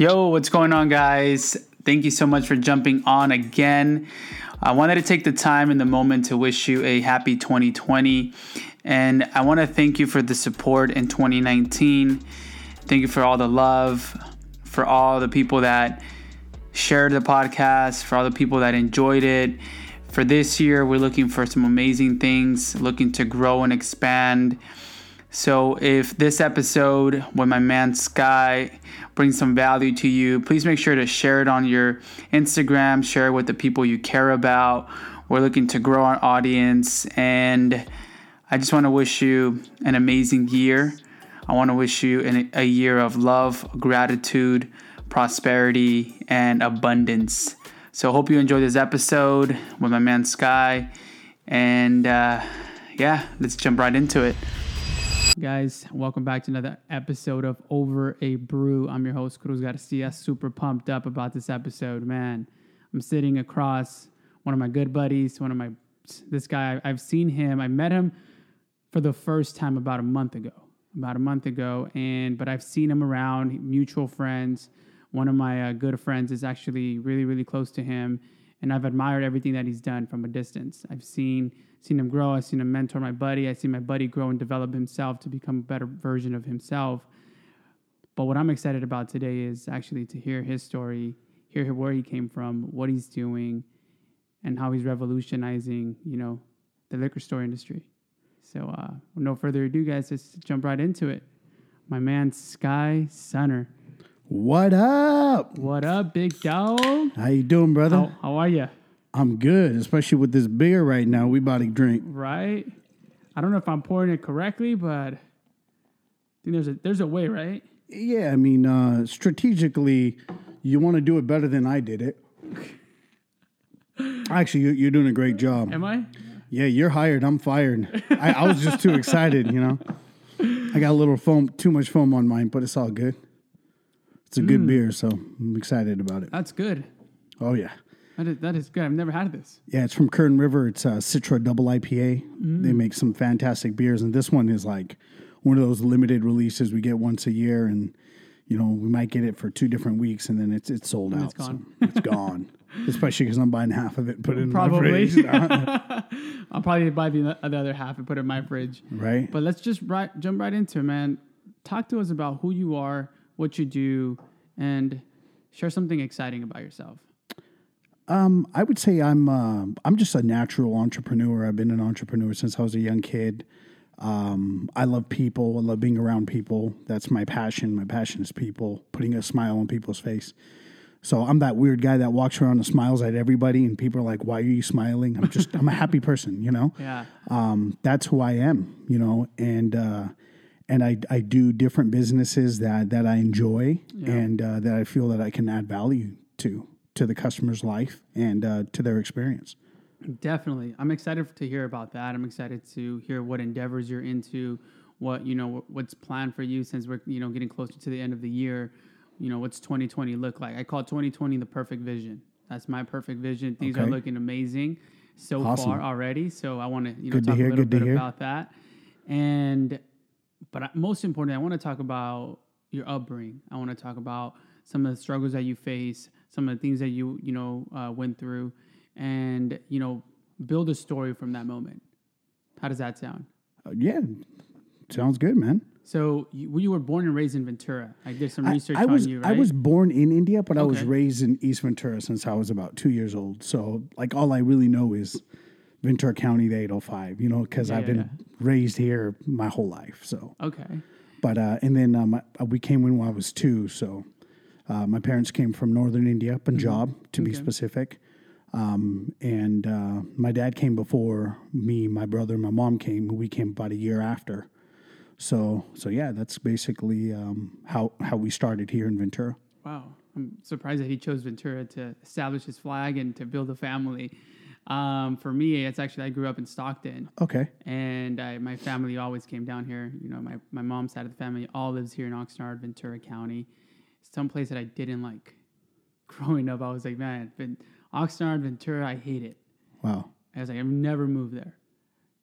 Yo, what's going on, guys? Thank you so much for jumping on again. I wanted to take the time in the moment to wish you a happy 2020. And I want to thank you for the support in 2019. Thank you for all the love, for all the people that shared the podcast, for all the people that enjoyed it. For this year, we're looking for some amazing things, looking to grow and expand. So, if this episode with my man Sky brings some value to you, please make sure to share it on your Instagram, share it with the people you care about. We're looking to grow our audience, and I just want to wish you an amazing year. I want to wish you an, a year of love, gratitude, prosperity, and abundance. So, hope you enjoy this episode with my man Sky. And uh, yeah, let's jump right into it. Guys, welcome back to another episode of Over a Brew. I'm your host, Cruz Garcia. Super pumped up about this episode, man. I'm sitting across one of my good buddies, one of my, this guy, I've seen him, I met him for the first time about a month ago. About a month ago, and but I've seen him around, mutual friends. One of my uh, good friends is actually really, really close to him, and I've admired everything that he's done from a distance. I've seen seen him grow. I've seen him mentor my buddy. I've seen my buddy grow and develop himself to become a better version of himself. But what I'm excited about today is actually to hear his story, hear where he came from, what he's doing, and how he's revolutionizing, you know, the liquor store industry. So, uh, no further ado, guys, let's jump right into it. My man Sky Sunner. What up? What up, big dog? How you doing, brother? How, how are you? I'm good, especially with this beer right now. We about to drink. Right? I don't know if I'm pouring it correctly, but I think there's a there's a way, right? Yeah, I mean, uh, strategically, you want to do it better than I did it. Actually, you, you're doing a great job. Am I? Yeah, you're hired. I'm fired. I, I was just too excited, you know. I got a little foam, too much foam on mine, but it's all good. It's a good beer, so I'm excited about it. That's good. Oh yeah, That is, that is good. I've never had this. yeah. It's from Kern River. It's a Citra Double IPA. They mm. make some fantastic beers, and this one is like one of those limited releases we get once a year, and you know we might get it for two different weeks, and then it's it's sold out. it's gone. So it's gone. Especially because I'm buying half of it, and put it in Probably. my fridge, I'll probably buy the, the other half and put it in my fridge. right? But let's just right, jump right into it, man. Talk to us about who you are, what you do, and share something exciting about yourself. Um, I would say I'm uh, I'm just a natural entrepreneur. I've been an entrepreneur since I was a young kid. Um, I love people. I love being around people. That's my passion. My passion is people, putting a smile on people's face. So I'm that weird guy that walks around and smiles at everybody, and people are like, "Why are you smiling?" I'm just I'm a happy person, you know. Yeah. Um, that's who I am, you know, and uh, and I I do different businesses that that I enjoy and uh, that I feel that I can add value to to the customer's life and uh, to their experience. Definitely. I'm excited to hear about that. I'm excited to hear what endeavors you're into, what, you know, what's planned for you since we're, you know, getting closer to the end of the year. You know, what's 2020 look like? I call 2020 the perfect vision. That's my perfect vision. Things are looking amazing so Awesome. far already. So I want to, you know, Good to talk hear, a little bit about that. And, but most importantly, I want to talk about your upbringing. I want to talk about some of the struggles that you face, some of the things that you, you know, uh, went through and you know build a story from that moment how does that sound Uh, yeah, sounds good, man. so you, you were born and raised in ventura i did some research I was on you right I was born in India, but I was raised in East Ventura since I was about two years old. So like all I really know is Ventura County, the 805. You know, because I've yeah, been raised here my whole life. So okay But uh, and then um, I- we came when I was two. So uh, my parents came from northern India, Punjab to be specific. Um, and uh, my dad came before me, my brother, and my mom came. We came about a year after. So so yeah, that's basically um, how how we started here in Ventura. wow i'm surprised that he chose ventura to establish his flag and to build a family um, for me it's actually i grew up in stockton Okay. and I, my family always came down here. You know, my, my mom's side of the family all lives here in Oxnard, Ventura County. Some place that I didn't like growing up. I was like, man, but Oxnard, Ventura, I hate it. Wow. I was like, I've never moved there.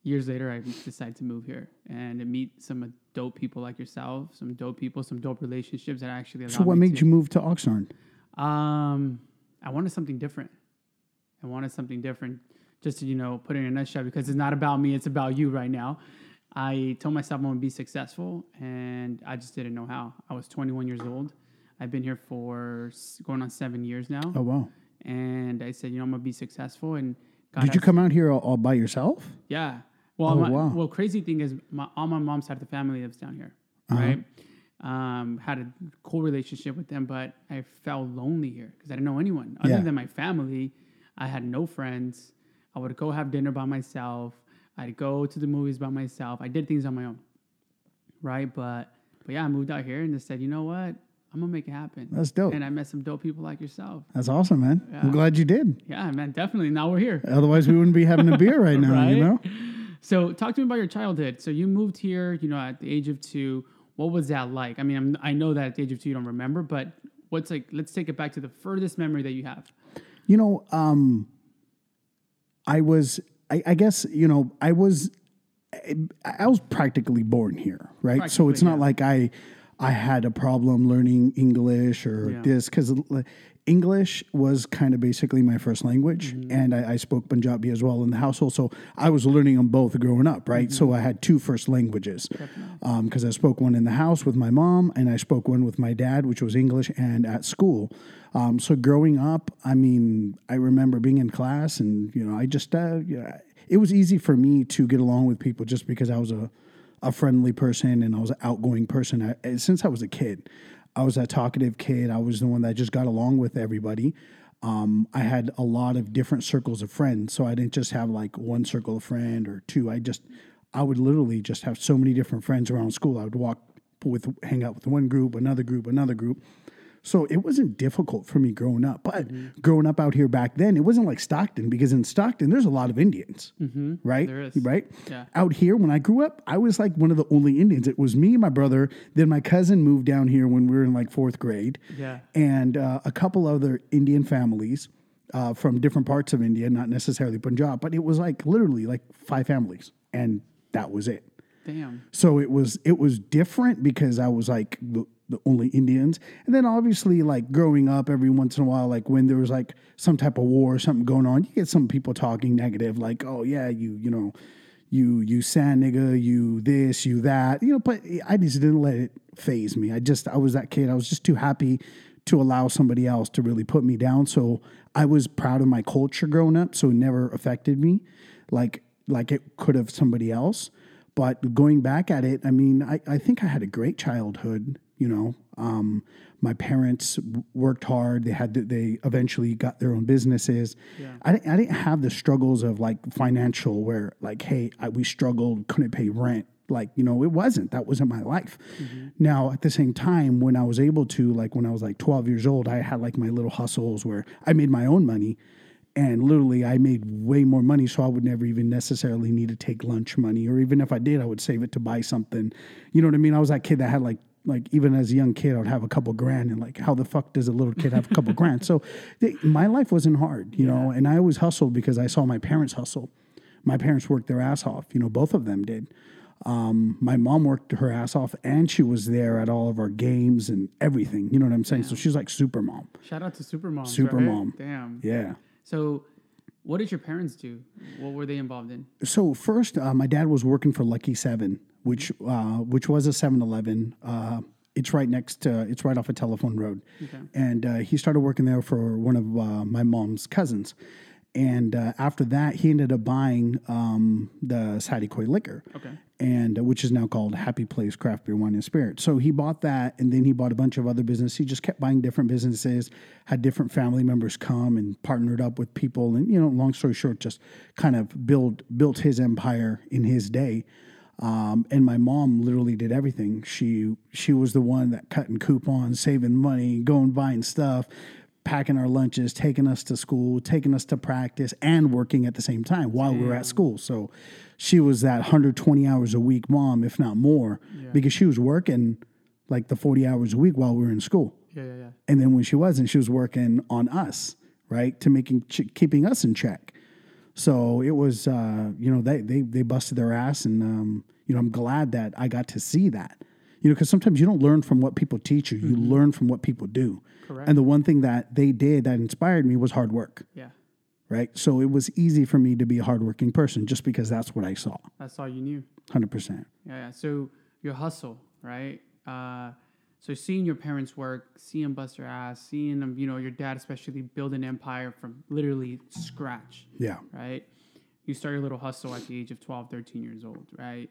years later, I decided to move here and to meet some dope people like yourself, some dope people, some dope relationships that actually. So what me made to, you move to Oxnard? Um, I wanted something different. I wanted something different, just to you know put it in a nutshell because it's not about me; it's about you right now. I told myself I'm gonna be successful, and I just didn't know how. I was 21 years old. I've been here for going on seven years now, Oh wow! and I said, you know, I'm gonna be successful. And God Did you come out here all, all by yourself? yeah. Well, Oh, my, wow. well, crazy thing is, my, all my mom's side of the family lives down here, Uh-huh. right? Um, had a cool relationship with them, but I felt lonely here because I didn't know anyone other Yeah. than my family. I had no friends. I would go have dinner by myself. I'd go to the movies by myself. I did things on my own, right? But but yeah, I moved out here and just said, you know what, I'm gonna make it happen. That's dope. And I met some dope people like yourself. That's awesome, man. I'm glad you did. Yeah, man, definitely. Now we're here. Otherwise, we wouldn't be having a beer right now. You know? So, talk to me about your childhood. So, you moved here, you know, at the age of two. What was that like? I mean, I'm, I know that at the age of two you don't remember, but what's like? Let's take it back to the furthest memory that you have. You know, um, I was, I, I guess, you know, I was, I, I was practically born here, right? so it's not yeah. like I, I had a problem learning English or Yeah. this because English was kind of basically my first language, Mm-hmm. and I, I spoke Punjabi as well in the household. So I was learning them both growing up, right? So Mm-hmm. I had two first languages because I spoke one in the house with my mom, and I spoke one with my dad, which was English, and at school. Um, so growing up, I mean, I remember being in class, and you know, I just uh, yeah, it was easy for me to get along with people just because I was a a friendly person and I was an outgoing person. I, since I was a kid, I was a talkative kid. I was the one that just got along with everybody. Um, I had a lot of different circles of friends, so I didn't just have like one circle of friend or two. I just, I would literally just have so many different friends around school. I would walk with, hang out with one group, another group, another group. So it wasn't difficult for me growing up. But growing up out here back then, it wasn't like Stockton because in Stockton there's a lot of Indians, right? There is. Right. Yeah. Out here, when I grew up, I was like one of the only Indians. It was me, and my brother. Then my cousin moved down here when we were in like fourth grade, Yeah. and uh, a couple other Indian families uh, from different parts of India, not necessarily Punjab, but it was like literally like five families, and that was it. Damn. So it was it was different because I was like the, only Indians, and then obviously like growing up, every once in a while, like when there was like some type of war or something going on, you get some people talking negative, like, "Oh yeah, you you know, you you sand nigga, you this, you that," you know. But I just didn't let it phase me. I just I was that kid. I was just too happy to allow somebody else to really put me down. So I was proud of my culture growing up, so it never affected me, like like it could have somebody else. But going back at it, I mean, I, I think I had a great childhood. You know, um, my parents worked hard. They had to, they eventually got their own businesses. I didn't, I didn't have the struggles of like financial where like, hey, I, we struggled, couldn't pay rent. Like, you know, it wasn't. That wasn't my life. Now, at the same time, when I was able to, like when I was like 12 years old, I had like my little hustles where I made my own money and literally I made way more money so I would never even necessarily need to take lunch money or even if I did I would save it to buy something. You know what I mean? I was that kid that had like like even as a young kid I would have a couple grand and like how the fuck does a little kid have a couple grand? So they, my life wasn't hard, you know, and I always hustled because I saw my parents hustle. My parents worked their ass off, you know, both of them did. Um, my mom worked her ass off and she was there at all of our games and everything. You know what I'm saying? So she's like super mom. Shout out to super mom. Super right? mom. Damn. Yeah. So, what did your parents do? What were they involved in? So first, uh, my dad was working for Lucky Seven, which uh, which was a 7-Eleven. Uh, it's right next to, it's right off a telephone road, and uh, he started working there for one of uh, my mom's cousins. And uh, after that, he ended up buying um, the Saticoy liquor, Okay. and uh, which is now called Happy Place Craft Beer, Wine, and Spirit. So he bought that, and then he bought a bunch of other businesses. He just kept buying different businesses, had different family members come and partnered up with people, and you know, long story short, just kind of build built his empire in his day. Um, and my mom literally did everything. She she was the one that cutting coupons, saving money, going buying stuff, packing our lunches, taking us to school, taking us to practice, and working at the same time while we were at school. So she was that 120 hours a week mom, if not more, because she was working like the 40 hours a week while we were in school. Yeah, yeah, yeah. And then when she wasn't, she was working on us, right, to making ch- keeping us in check. So it was, uh, you know, they, they, they busted their ass. And, um, you know, I'm glad that I got to see that. You know, because sometimes you don't learn from what people teach you, you learn from what people do. Correct. And the one thing that they did that inspired me was hard work, Yeah. right? So it was easy for me to be a hardworking person just because that's what I saw, That's all you knew. 100%. Yeah, yeah. So your hustle, right? Uh, so seeing your parents work, seeing them bust their ass, seeing them, you know, your dad especially build an empire from literally scratch, Yeah. right? You start your little hustle at the age of 12, 13 years old, right?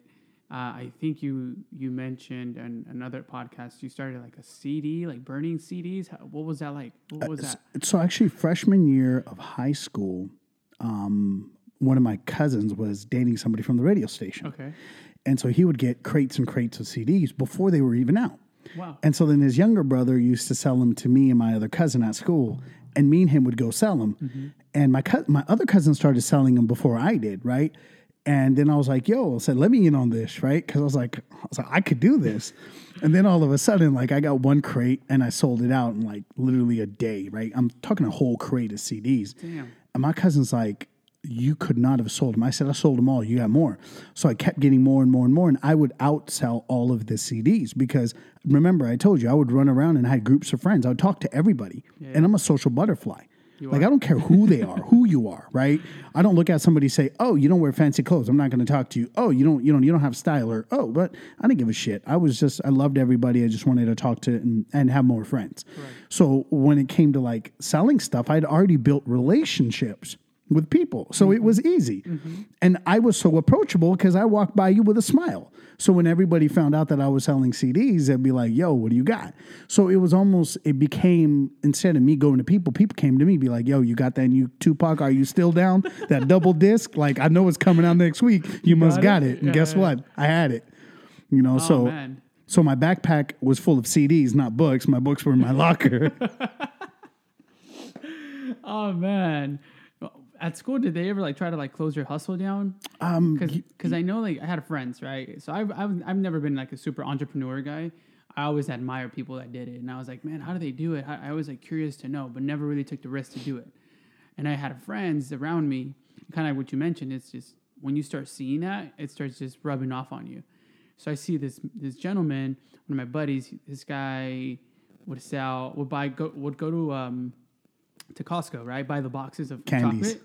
Uh, I think you you mentioned in another podcast you started like a CD, like burning CDs. How, what was that like? What was that? So actually, freshman year of high school, um, one of my cousins was dating somebody from the radio station. Okay. And so he would get crates and crates of CDs before they were even out. Wow. And so then his younger brother used to sell them to me and my other cousin at school, and me and him would go sell them. Mm-hmm. And my co- my other cousin started selling them before I did, right? And then I was like, "Yo," I said, "Let me in on this, right?" Because I was like, "I was like, I could do this." And then all of a sudden, like, I got one crate and I sold it out in like literally a day, right? I'm talking a whole crate of CDs. Damn. And my cousin's like, you could not have sold them. I said, I sold them all. You got more. So I kept getting more and more and more. And I would outsell all of the CDs because remember, I told you I would run around and I had groups of friends. I would talk to everybody. And I'm a social butterfly. like, I don't care who they are, who you are, right? I don't look at somebody say, "Oh, you don't wear fancy clothes. I'm not going to talk to you." "Oh, you don't, you don't, you don't have style," or "Oh, but I didn't give a shit." I was just, I loved everybody. I just wanted to talk to and, and have more friends. So when it came to like selling stuff, I'd already built relationships with people. So it was mm-hmm. easy. Mm-hmm. And I was so approachable because I walked by you with a smile. So when everybody found out that I was selling CDs, they'd be like, yo, what do you got? So it was almost, it became, instead of me going to people, people came to me, be like, yo, you got that new Tupac? Are you still down? that double disc? Like, I know it's coming out next week. You, must got got it? it. And Yeah, guess yeah. what? I had it. You know, oh, so man. so my backpack was full of CDs, not books. My books were in my locker. Oh man. At school, did they ever like try to like close your hustle down? um, Because I know like I had friends, right? So I've, I've I've never been like a super entrepreneur guy. I always admire people that did it, and I was like, man, how do they do it? I, I was like curious to know, but never really took the risk to do it. And I had friends around me, kind of what you mentioned. It's just when you start seeing that, it starts just rubbing off on you. So I see this this gentleman, one of my buddies. This guy would sell, would buy, go, would go to um, to Costco, right? Buy the boxes of Candies. chocolate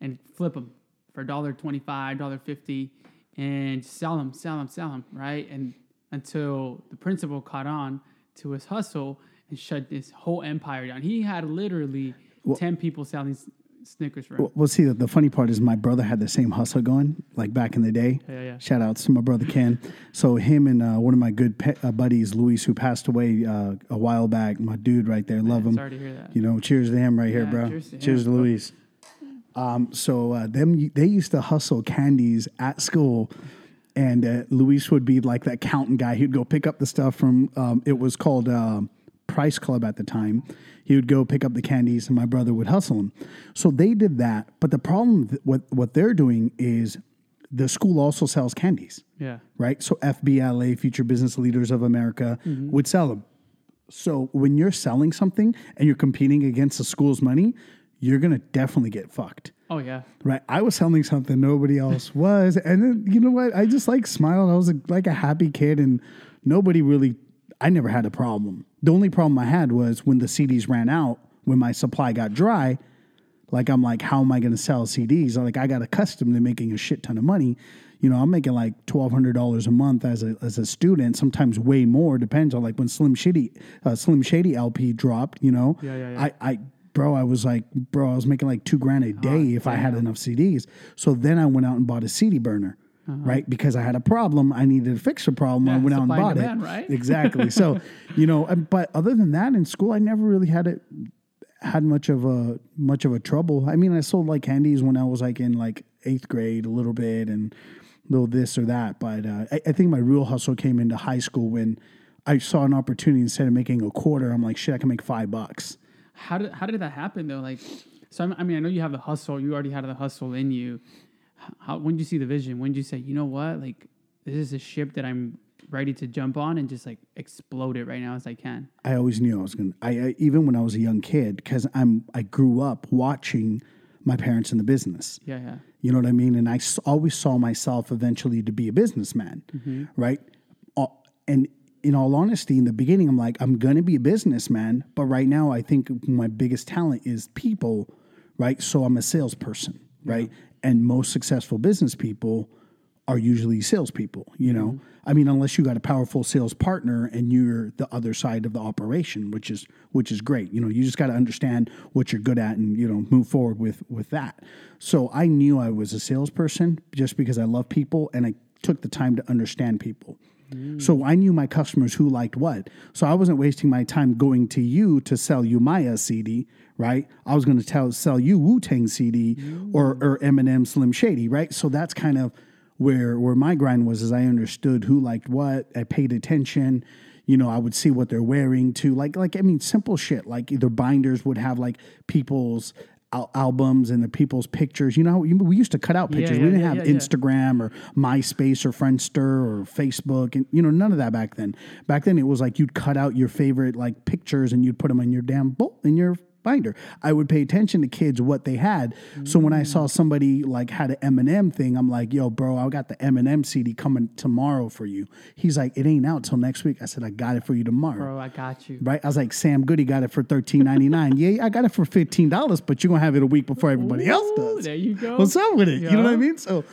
and flip them for dollar twenty-five, dollar fifty, and sell them, sell them, sell them, right? And until the principal caught on to his hustle and shut this whole empire down. He had literally ten people selling Snickers for him. Well, see, the, the funny part is my brother had the same hustle going, like back in the day. Yeah, yeah. Shout outs to my brother Ken. so him and uh, one of my good pe- uh, buddies, Luis, who passed away uh, a while back, my dude right there, love him. Sorry to hear that. You know, cheers to him right here, Yeah, bro. cheers to cheers to. Luis. Um, so uh, them they used to hustle candies at school, and uh, Luis would be like that counting guy. He'd go pick up the stuff from um, it was called uh, Price Club at the time. He would go pick up the candies, and my brother would hustle them. So they did that, but the problem th- what what they're doing is the school also sells candies Yeah. right? So FBLA, Future Business Leaders of America, Mm-hmm. would sell them. So when you're selling something and you're competing against the school's money, you're gonna definitely get fucked. Oh yeah. Right, I was selling something nobody else was, and then you know what? I just like smiled. I was a, like a happy kid, and nobody really. I never had a problem. The only problem I had was when the CDs ran out, when my supply got dry. Like I'm like, how am I going to sell CDs? Like I got accustomed to making a shit ton of money. You know, I'm making like twelve hundred dollars a month as a as a student. Sometimes way more. Depends on like when Slim Shady uh, Slim Shady LP dropped. You know, Yeah, yeah, yeah. I I bro, I was like, bro, I was making like two grand a day if I had enough CDs. So then I went out and bought a CD burner. Right, because I had a problem, I needed to fix the problem. I went out and bought demand, it. right? Exactly. So, you know, but other than that, in school, I never really had it had much of a much of a trouble. I mean, I sold like candies when I was like in like eighth grade a little bit and little this or that. But uh, I, I think my real hustle came into high school when I saw an opportunity instead of making a quarter, I'm like, shit, I can make five bucks. How did how did that happen though? Like, so I'm, I mean, I know you have the hustle. You already had the hustle in you. How when did you see the vision? When did you say, you know what, like this is a ship that I'm ready to jump on and just like explode it right now as I can? I always knew I was gonna. I, I even when I was a young kid, because I'm I grew up watching my parents in the business. Yeah, yeah. You know what I mean? And I s- always saw myself eventually to be a businessman, right? Uh, And in all honesty, in the beginning, I'm like, I'm going to be a businessman. But right now, I think my biggest talent is people, right? So I'm a salesperson, right? And most successful business people are usually salespeople, you know? Mm-hmm. I mean, unless you got a powerful sales partner and you're the other side of the operation, which is which is great. You know, you just got to understand what you're good at and, you know, move forward with with that. So I knew I was a salesperson just because I love people and I took the time to understand people. So mm. I knew my customers who liked what. So I wasn't wasting my time going to you to sell you Maya CD, right? I was going to tell sell you Wu Tang CD or mm. or Eminem Slim Shady, right? So that's kind of where where my grind was. Is I understood who liked what. I paid attention. You know, I would see what they're wearing too. Like like I mean, simple shit. Like either binders would have like people's albums and the people's pictures. You know, we used to cut out pictures. yeah, we didn't yeah, have yeah, yeah. Instagram or MySpace or Friendster or Facebook, and you know none of that back then. Back then, it was like you'd cut out your favorite like pictures and you'd put them in your damn book in your binder. I would pay attention to kids what they had. So when I saw somebody like had an Eminem thing, I'm like, "Yo, bro, I got the Eminem CD coming tomorrow for you." He's like, "It ain't out till next week." I said, "I got it for you tomorrow." Bro, I got you. Right? I was like, Sam Goody got it for thirteen ninety nine. yeah, I got it for fifteen dollars, but you're gonna have it a week before everybody else does. there you go. What's up with it? You know what I mean? So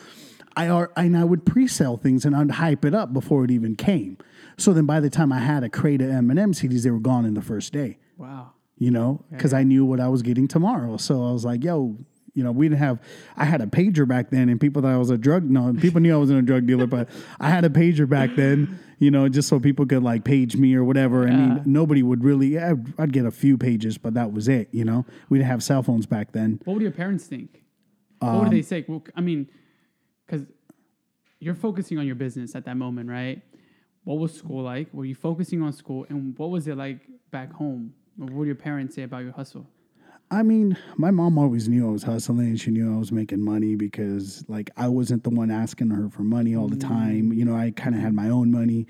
I are and I would pre-sell things and I'd hype it up before it even came. So then by the time I had a crate of Eminem CDs, they were gone in the first day. Wow. You know, because I knew what I was getting tomorrow. So I was like, yo. You know, we didn't have. I had a pager back then, and people thought I was a drug. No, people knew I wasn't a drug dealer, but I had a pager back then. You know, just so people could like page me or whatever. I mean, nobody would really. I'd, I'd get a few pages, but that was it. You know, we didn't have cell phones back then. What would your parents think? what Um, would they say? Well, I mean, because you're focusing on your business at that moment, right? What was school like? Were you focusing on school, and what was it like back home? What would your parents say about your hustle? I mean, my mom always knew I was hustling. and She knew I was making money because, like, I wasn't the one asking her for money all the time. You know, I kind of had my own money,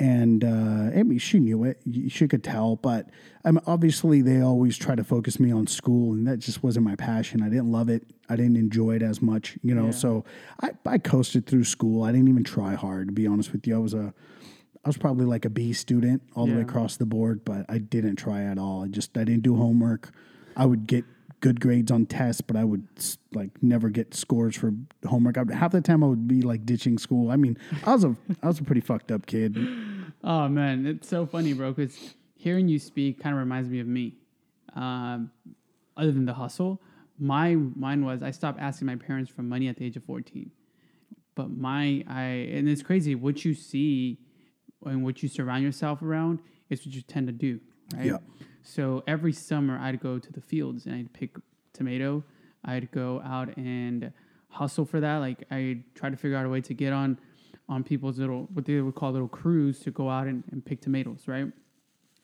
and uh, I mean, she knew it. She could tell. But I mean, obviously, they always try to focus me on school, and that just wasn't my passion. I didn't love it. I didn't enjoy it as much. You know, Yeah. so I, I coasted through school. I didn't even try hard, to be honest with you. I was a I was probably like a B student all the way across the board, but I didn't try at all. I just I didn't do homework. I would get good grades on tests, but I would like never get scores for homework. I, half the time I would be like ditching school. I mean, I was a I was a pretty fucked up kid. Oh man, it's so funny, bro. Because hearing you speak kind of reminds me of me. Um, other than the hustle, my mine was I stopped asking my parents for money at the age of fourteen. But my I and it's crazy what you see and what you surround yourself around is what you tend to do, right? Yeah. So every summer I'd go to the fields and I'd pick tomato. I'd go out and hustle for that. Like I try to figure out a way to get on on people's little what they would call little crews to go out and, and pick tomatoes, right?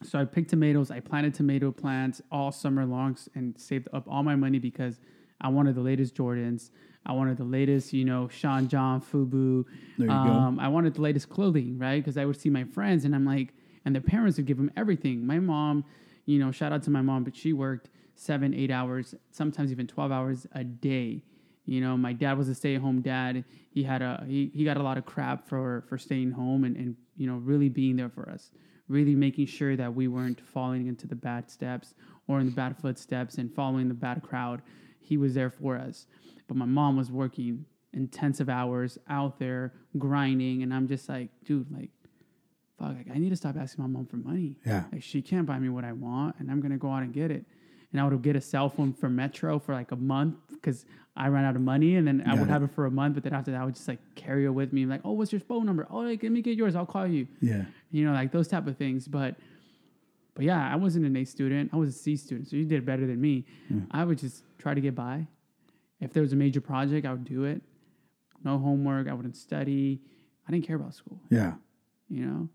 So I picked tomatoes. I planted tomato plants all summer long and saved up all my money because I wanted the latest Jordans. I wanted the latest, you know, Sean John Fubu. There you go. um, I wanted the latest clothing, right? Because I would see my friends and I'm like, and their parents would give them everything. My mom, you know, shout out to my mom, but she worked seven, eight hours, sometimes even 12 hours a day. You know, my dad was a stay-at-home dad. He had a he, he got a lot of crap for for staying home and and you know really being there for us, really making sure that we weren't falling into the bad steps or in the bad footsteps and following the bad crowd. He was there for us, but my mom was working intensive hours out there grinding, and I'm just like, dude, like, fuck, like, I need to stop asking my mom for money. Yeah. Like she can't buy me what I want, and I'm gonna go out and get it. And I would get a cell phone from Metro for like a month because I ran out of money, and then I would it. have it for a month. But then after that, I would just like carry it with me, like, oh, what's your phone number? Oh, like, let me get yours. I'll call you. Yeah. You know, like those type of things. But but yeah, I wasn't an A student. I was a C student, so you did better than me. Hmm. I would just try to get by. If there was a major project, I would do it. No homework. I wouldn't study. I didn't care about school. Yeah. You know.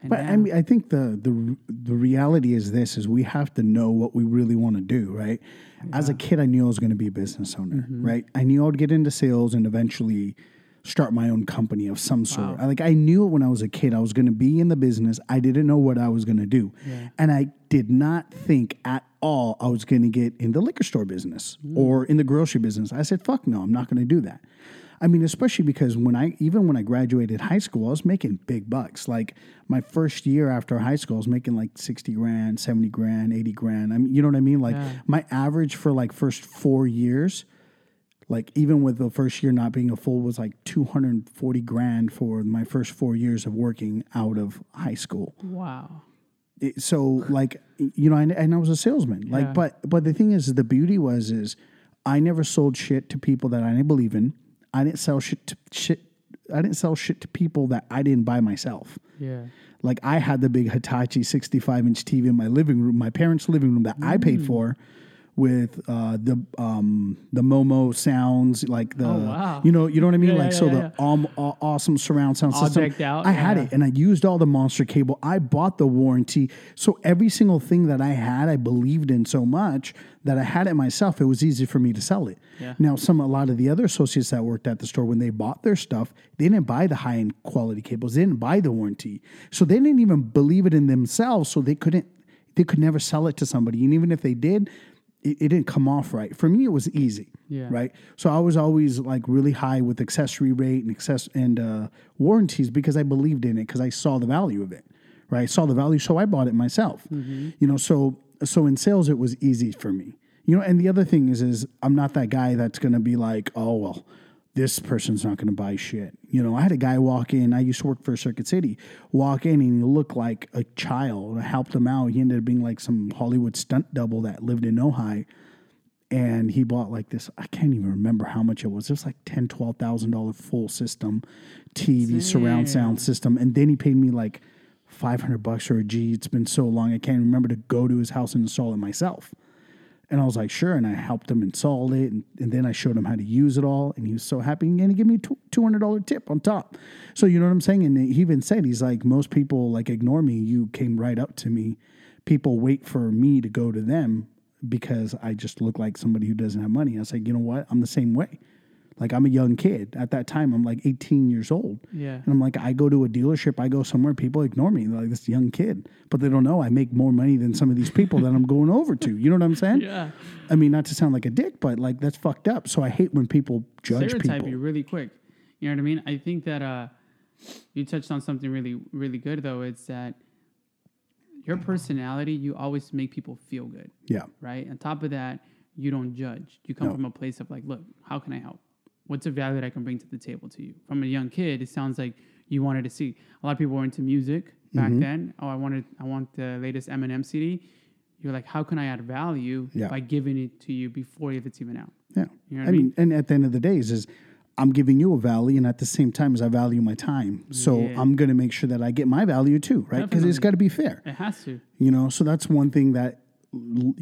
And But now- I mean, I think the the the reality is this: is we have to know what we really want to do, right? As a kid, I knew I was going to be a business owner, mm-hmm. right? I knew I would get into sales and eventually start my own company of some sort. I, like I knew it when I was a kid. I was going to be in the business. I didn't know what I was going to do, and I did not think at all I was going to get in the liquor store business mm. or in the grocery business. I said, "Fuck no, I'm not going to do that." I mean, especially because when I even when I graduated high school, I was making big bucks. Like my first year after high school, I was making like sixty grand, seventy grand, eighty grand. I mean, you know what I mean? Like my average for like first four years, like even with the first year not being a full, was like two hundred and forty grand for my first four years of working out of high school Wow. it- so like you know and, and i was a salesman like Yeah. but but the thing is the beauty was is i never sold shit to people that i didn't believe in i didn't sell shit to shit i didn't sell shit to people that i didn't buy myself Yeah. like i had the big hitachi 65 inch tv in my living room my parents living room that i paid Mm. for with uh, the um, the Momo sounds like the Oh, wow. you know you know what I mean Yeah, like yeah, so yeah, the aw- aw- awesome surround sound All system out, I had it and I used all the monster cable. I bought the warranty. So every single thing that I had, I believed in so much that I had it myself. It was easy for me to sell it. Yeah. Now, some a lot of the other associates that worked at the store, when they bought their stuff, they didn't buy the high end quality cables. They didn't buy the warranty. So they didn't even believe it in themselves. So they couldn't they could never sell it to somebody. And even if they did, it, it didn't come off right. For me, it was easy. Yeah. Right. So I was always like really high with accessory rate and access and uh, warranties because I believed in it because I saw the value of it. Right. I saw the value, so I bought it myself. You know, so so in sales it was easy for me. You know, and the other thing is is I'm not that guy that's gonna be like, oh well, this person's not gonna buy shit. You know, I had a guy walk in, I used to work for Circuit City, walk in and he looked like a child. I helped him out. He ended up being like some Hollywood stunt double that lived in Ojai and he bought like this i can't even remember how much it was it was like ten twelve thousand dollar full system tv surround sound system and then he paid me like 500 bucks for a g it's been so long i can't remember to go to his house and install it myself and i was like sure. And i helped him install it. And, and then i showed him how to use it all. And he was so happy. And he gave me a $200 tip on top. So you know what i'm saying? And he even said he's like most people like ignore me. You came right up to me. People wait for me to go to them because I just look like somebody who doesn't have money. I was like, you know what? I'm the same way. Like I'm a young kid. At that time, I'm like 18 years old. Yeah. And I'm like, I go to a dealership, I go somewhere, people ignore me. They're like this young kid. But they don't know I make more money than some of these people that I'm going over to. You know what I'm saying? Yeah. I mean, not to sound like a dick, but like that's fucked up. So I hate when people judge stereotype people. you really quick. You know what I mean? I think that uh, you touched on something really, really good though. It's that your personality, you always make people feel good, Yeah. right? On top of that, you don't judge. You come No. from a place of like, look, how can I help? What's a value that I can bring to the table to you? From a young kid, it sounds like you wanted to see. A lot of people were into music back Mm-hmm. then. Oh, I wanted, I want the latest Eminem CD. You're like, how can I add value Yeah. by giving it to you before if it's even out? Yeah. You know what I I mean, and at the end of the day is, I'm giving you a value and at the same time as I value my time. So Yeah. I'm going to make sure that I get my value too, right? Because it's got to be fair. It has to. You know, so that's one thing that l-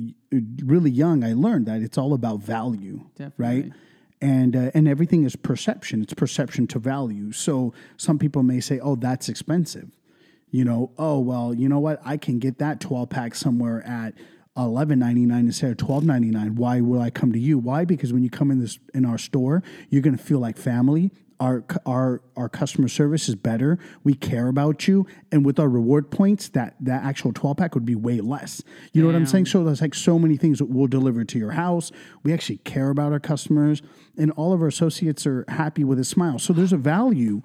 really young I learned that it's all about value, right? And uh, and everything is perception. It's perception to value. So some people may say, "Oh, that's expensive." You know, "Oh, well, you know what? I can get that 12 pack somewhere at 11.99 instead of 12.99. Why will I come to you? Why? Because when you come in this in our store, you're going to feel like family our our our customer service is better. We care about you, and with our reward points, that that actual twelve pack would be way less. You know what I'm saying? So there's like so many things that we'll deliver to your house. We actually care about our customers, and all of our associates are happy with a smile. So there's a value.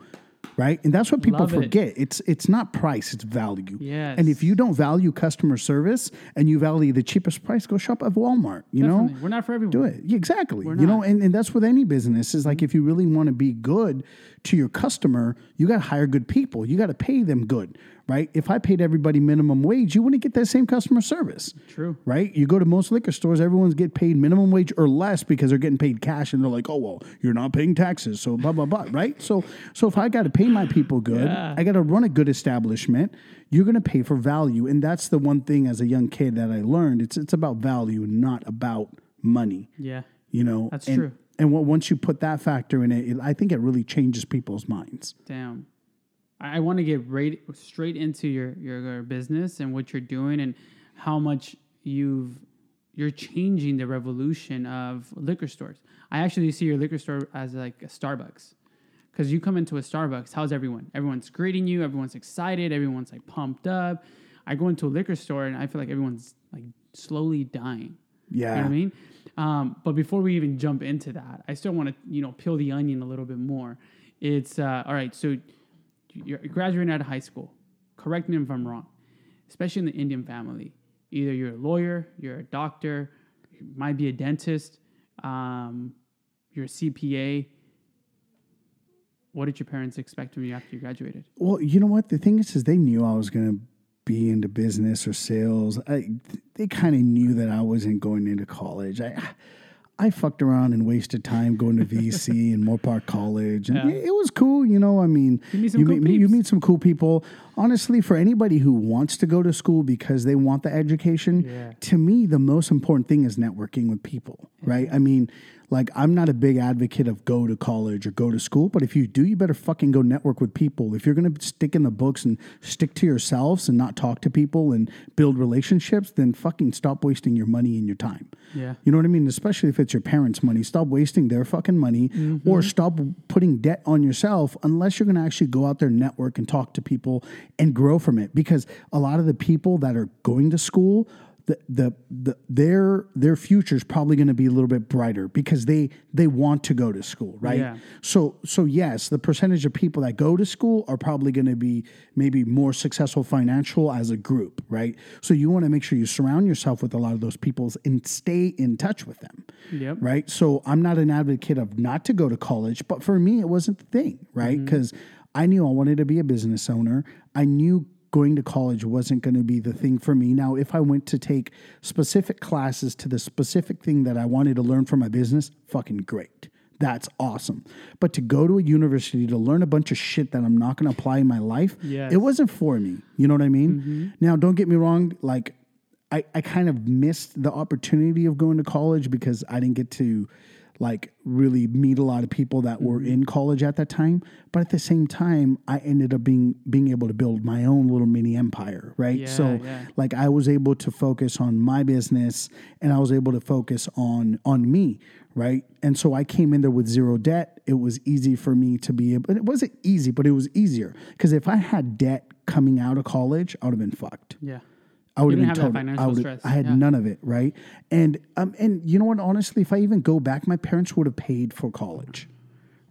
Right, and that's what people Love it. forget. It's it's not price; it's value. Yes. And if you don't value customer service and you value the cheapest price, go shop at Walmart. You know, We're not for everyone. do it. Yeah, exactly. you know, and, and that's with any business is like if you really want to be good to your customer, you got to hire good people. You got to pay them good, right? If I paid everybody minimum wage, you wouldn't get that same customer service. True. Right? You go to most liquor stores, everyone's get paid minimum wage or less because they're getting paid cash and they're like, "Oh, well, you're not paying taxes." So blah blah blah, right? So so if I got to pay my people good, Yeah. I got to run a good establishment, you're going to pay for value. And that's the one thing as a young kid that I learned. It's it's about value, not about money Yeah. you know That's and, true. And what, once you put that factor in it, it i think it really changes people's minds Damn. I, I want to get right straight into your, your your business and what you're doing and how much you've you're changing the revolution of liquor stores. I actually see your liquor store as like a Starbucks Because you come into a Starbucks, how's everyone? Everyone's greeting you. Everyone's excited. Everyone's like pumped up. I go into a liquor store and I feel like everyone's like slowly dying. Yeah. You know what I mean? Um, but before we even jump into that, I still want to, you know, peel the onion a little bit more. It's uh, all right. So you're graduating out of high school. Correct me if I'm wrong. Especially in the Indian family, either you're a lawyer, you're a doctor, you might be a dentist, um, you're a CPA. What did your parents expect from you after you graduated? Well, you know what? The thing is, is they knew I was going to be into business or sales. I, they kind of knew that I wasn't going into college. I, I fucked around and wasted time going to VC and Moorpark College, and Yeah. it, it was cool. You know, I mean, You meet some cool meet, you meet some cool people. Honestly, for anybody who wants to go to school because they want the education, Yeah. to me, the most important thing is networking with people, right? I mean, like, I'm not a big advocate of go to college or go to school, but if you do, you better fucking go network with people. If you're going to stick in the books and stick to yourselves and not talk to people and build relationships, then fucking stop wasting your money and your time. Yeah. You know what I mean? Especially if it's your parents' money. Stop wasting their fucking money Mm-hmm. or stop putting debt on yourself unless you're going to actually go out there, network, and talk to people and grow from it. Because a lot of the people that are going to school, the, the, the their their future is probably going to be a little bit brighter because they they want to go to school, right? Yeah. So so yes, the percentage of people that go to school are probably going to be maybe more successful financial as a group, right? So you want to make sure you surround yourself with a lot of those people and stay in touch with them. Yep. Right? So I'm not an advocate of not to go to college, but for me it wasn't the thing, right? Mm-hmm. Cuz I knew I wanted to be a business owner. I knew going to college wasn't going to be the thing for me. Now, if I went to take specific classes to the specific thing that I wanted to learn for my business, fucking great. That's awesome. But to go to a university to learn a bunch of shit that I'm not going to apply in my life, Yes. it wasn't for me. You know what I mean? Mm-hmm. Now, don't get me wrong. Like, I, I kind of missed the opportunity of going to college because I didn't get to like really meet a lot of people that were mm-hmm. in college at that time. But at the same time, I ended up being being able to build my own little mini empire, right? Yeah, so yeah. like I was able to focus on my business and I was able to focus on on me, right? And so I came in there with zero debt. It was easy for me to be able. It wasn't easy, but it was easier because if I had debt coming out of college, I would have been fucked. Yeah. I would have been that total. I, would've- I had Yeah. none of it, right? And um, and you know what? Honestly, if I even go back, my parents would have paid for college,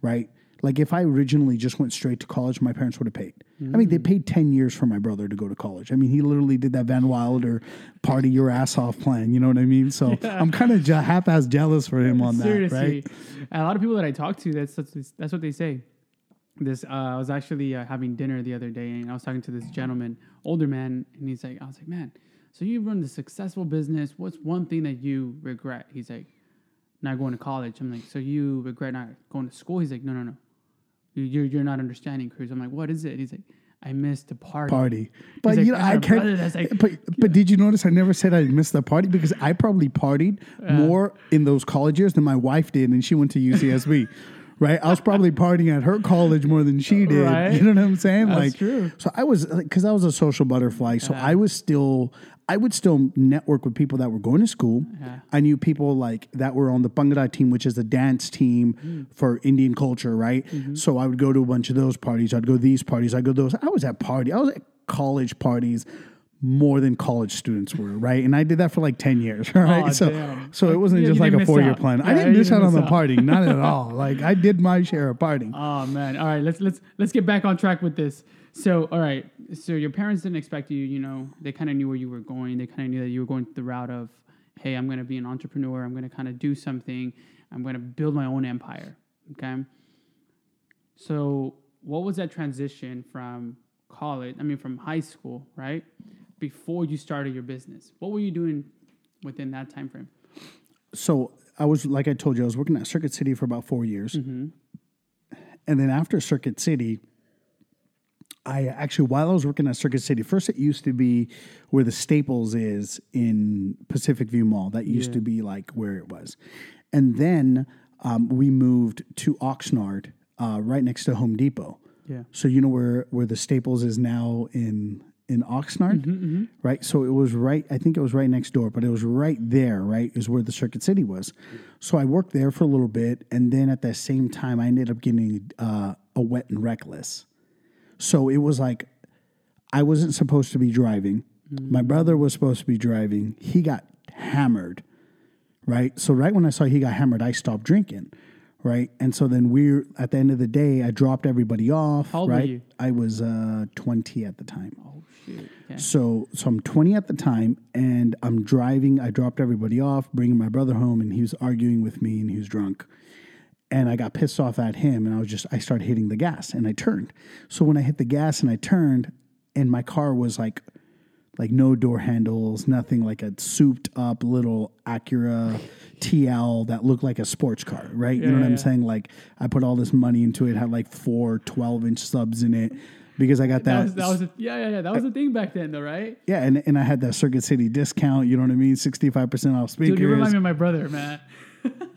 right? Like if I originally just went straight to college, my parents would have paid. I mean, they Mm. paid ten years for my brother to go to college. I mean, he literally did that Van Wilder party your ass off plan. You know what I mean? So I'm kind of je- half-ass jealous for him on that, Seriously, right? a lot of people that I talk to, that's that's, that's what they say. This uh, I was actually uh, having dinner the other day, and I was talking to this gentleman, older man, and he's like, I was like, man, so you run a successful business. What's one thing that you regret? He's like, not going to college. I'm like, so you regret not going to school? He's like, no, no, no, you, you're you're not understanding, Cruz. I'm like, what is it? He's like, I missed the party. Party, but like, you know, I I had a can't. like- but but did you notice I never said I missed the party because I probably partied more in those college years than my wife did, and she went to UCSB. Right, I was probably partying at her college more than she did. Right. You know what I'm saying? That's like, true. so I was because I was a social butterfly. So I was still, I would still network with people that were going to school. I knew people like that were on the Bhangra team, which is a dance team mm. for Indian culture, right? Mm-hmm. So I would go to a bunch of those parties. I'd go to these parties. I'd go to those. I was at party. I was at college parties more than college students were, right? And I did that for like 10 years, right? Aw, so damn. so it wasn't just like a miss four year out. plan. I didn't miss didn't out on miss the out. partying, not at all. Like I did my share of partying. Oh man. All right, let's let's let's get back on track with this. So, all right. So your parents didn't expect you, you know, they kind of knew where you were going. They kind of knew that you were going the route of, "Hey, I'm going to be an entrepreneur. I'm going to kind of do something. I'm going to build my own empire." Okay? So, what was that transition from college, I mean from high school, right? Before you started your business. What were you doing within that time frame? so I was like I told you, I was working at Circuit City for about four years, Mm-hmm. and then after Circuit City, I actually while I was working at Circuit City, first it used to be where the Staples is in Pacific View Mall. That used Yeah. to be like where it was, and then um, we moved to Oxnard, uh, right next to Home Depot. Yeah. So you know where where the Staples is now in in Oxnard, Mm-hmm, right? So it was right. I think it was right next door, but it was right there. Right is where the Circuit City was. So I worked there for a little bit, and then at the same time, I ended up getting uh, a wet and reckless. So it was like I wasn't supposed to be driving. My brother was supposed to be driving. He got hammered, right? So right when I saw he got hammered, I stopped drinking, right? And so then we're at the end of the day, I dropped everybody off. How old were right? you? I was uh, twenty at the time. Oh shit. Okay. So so I'm 20 at the time, and I'm driving. I dropped everybody off, bringing my brother home, and he was arguing with me, and he was drunk. And I got pissed off at him, and I was just I started hitting the gas, and I turned. So when I hit the gas and I turned, and my car was like like no door handles, nothing like a souped up little Acura TL that looked like a sports car, right? you know what Yeah, I'm saying? Like I put all this money into it, had like four 12 inch subs in it because I got that. That was, that was a, yeah, yeah, yeah. That was the thing back then, though, right? yeah, and, and I had that Circuit City discount, you know what I mean? 65% off speakers. Dude, you remind me of my brother, man.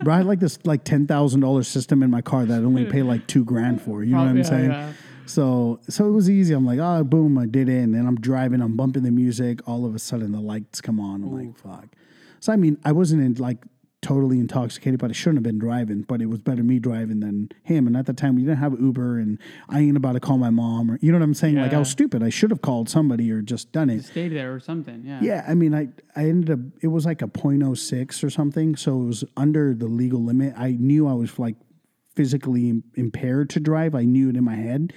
Bro, I had like this like $10,000 system in my car that I only pay like two grand for, you know what I'm Yeah, saying? yeah. So so it was easy. I'm like, oh, boom, I did it. And then I'm driving, I'm bumping the music. All of a sudden, the lights come on. I'm like, fuck. So I mean, I wasn't in like totally intoxicated, but I shouldn't have been driving. But it was better me driving than him. And at the time, we didn't have Uber, and I ain't about to call my mom or you know what I'm saying. Like I was stupid. I should have called somebody or just done it. Stayed there or something. Yeah. Yeah, I mean, I I ended up it was like a .06 or something, so it was under the legal limit. I knew I was like physically impaired to drive. I knew it in my head,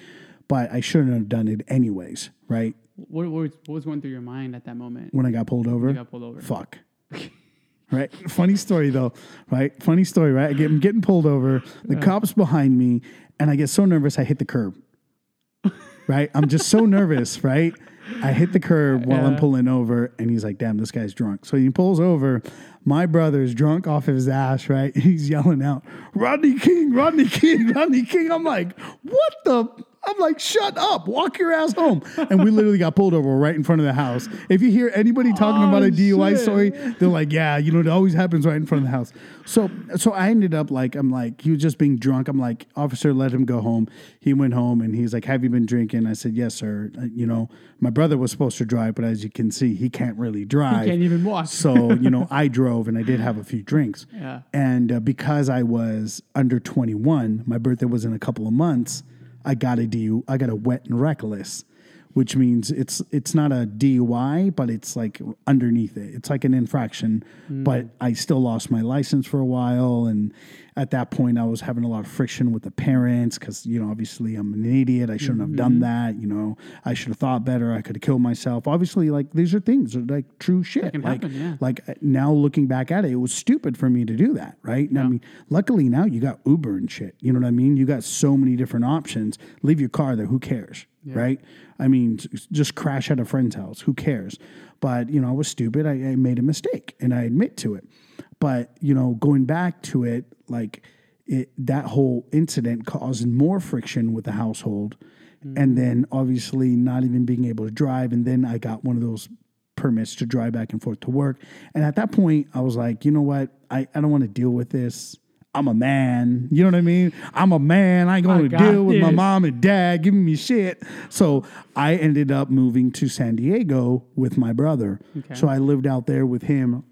but I shouldn't have done it anyways, right? What, what, was, what was going through your mind at that moment? When I got pulled over, You got pulled over. fuck. right? Funny story though, right? Funny story, right? I get, I'm getting pulled over. The cops behind me, and I get so nervous I hit the curb. right? I'm just so nervous, right? I hit the curb while I'm pulling over, and he's like, "Damn, this guy's drunk." So he pulls over. My brother's drunk off his ass, right? He's yelling out, "Rodney King, Rodney King, Rodney King!" I'm like, "What the?" I'm like, "Shut up! Walk your ass home!" And we literally got pulled over right in front of the house. If you hear anybody talking about a Oh, DUI shit. story, they're like, "Yeah, you know, it always happens right in front of the house." So, so I ended up like, I'm like, he was just being drunk. I'm like, officer, let him go home. He went home and he's like, "Have you been drinking?" I said, "Yes, sir." Uh, You know, my brother was supposed to drive, but as you can see, he can't really drive. He can't even walk. so, you know, I drove and I did have a few drinks. Yeah. And uh, because I was under 21, my birthday was in a couple of months. I got a DU, I got a wet and reckless, which means it's it's not a DUI, but it's like underneath it. It's like an infraction, mm. but I still lost my license for a while. And at that point, I was having a lot of friction with the parents because you know, obviously, I'm an idiot. I shouldn't have done that. You know, I should have thought better. I could have killed myself. Obviously, like these are things are like true shit. like, happen, yeah. like uh, now looking back at it, it was stupid for me to do that, right? And I mean, luckily now you got Uber and shit. You know what I mean? You got so many different options. Leave your car there. Who cares, right? I mean, just crash at a friend's house. Who cares? But you know, I was stupid. I, I made a mistake, and I admit to it. But you know, going back to it, like it, that whole incident caused more friction with the household, and mm. then obviously not even being able to drive. And then I got one of those permits to drive back and forth to work. And at that point, I was like, you know what? I, I don't want to deal with this. I'm a man. You know what I mean? I'm a man. I ain't going to deal with my mom and dad giving me shit. So I ended up moving to San Diego with my brother. Okay. So I lived out there with him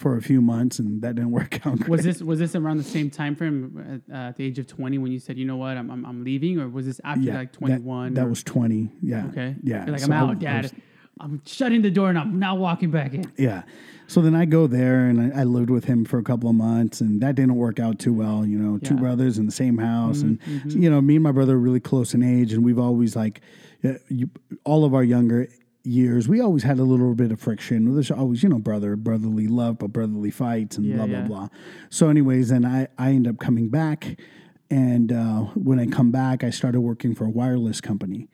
for a few months, and that didn't work out. Great. Was this was this around the same time frame at, uh, at the age of twenty when you said, you know what, I'm I'm, I'm leaving, or was this after like that- twenty one? That, was 20. Yeah. okay. Yeah. You're like So I'm out, I Dad. was- I'm shutting the door and I'm not walking back in. Yeah. So then I go there and I, I lived with him for a couple of months, and that didn't work out too well. You know, two brothers in the same house, and you know, me and my brother are really close in age, and we've always like, uh, you, all of our younger years, we always had a little bit of friction. There's always, you know, brother, brotherly love, but brotherly fights, and Yeah, blah blah yeah. blah. So, anyways, then I I end up coming back, and uh, when I come back, I started working for a wireless company.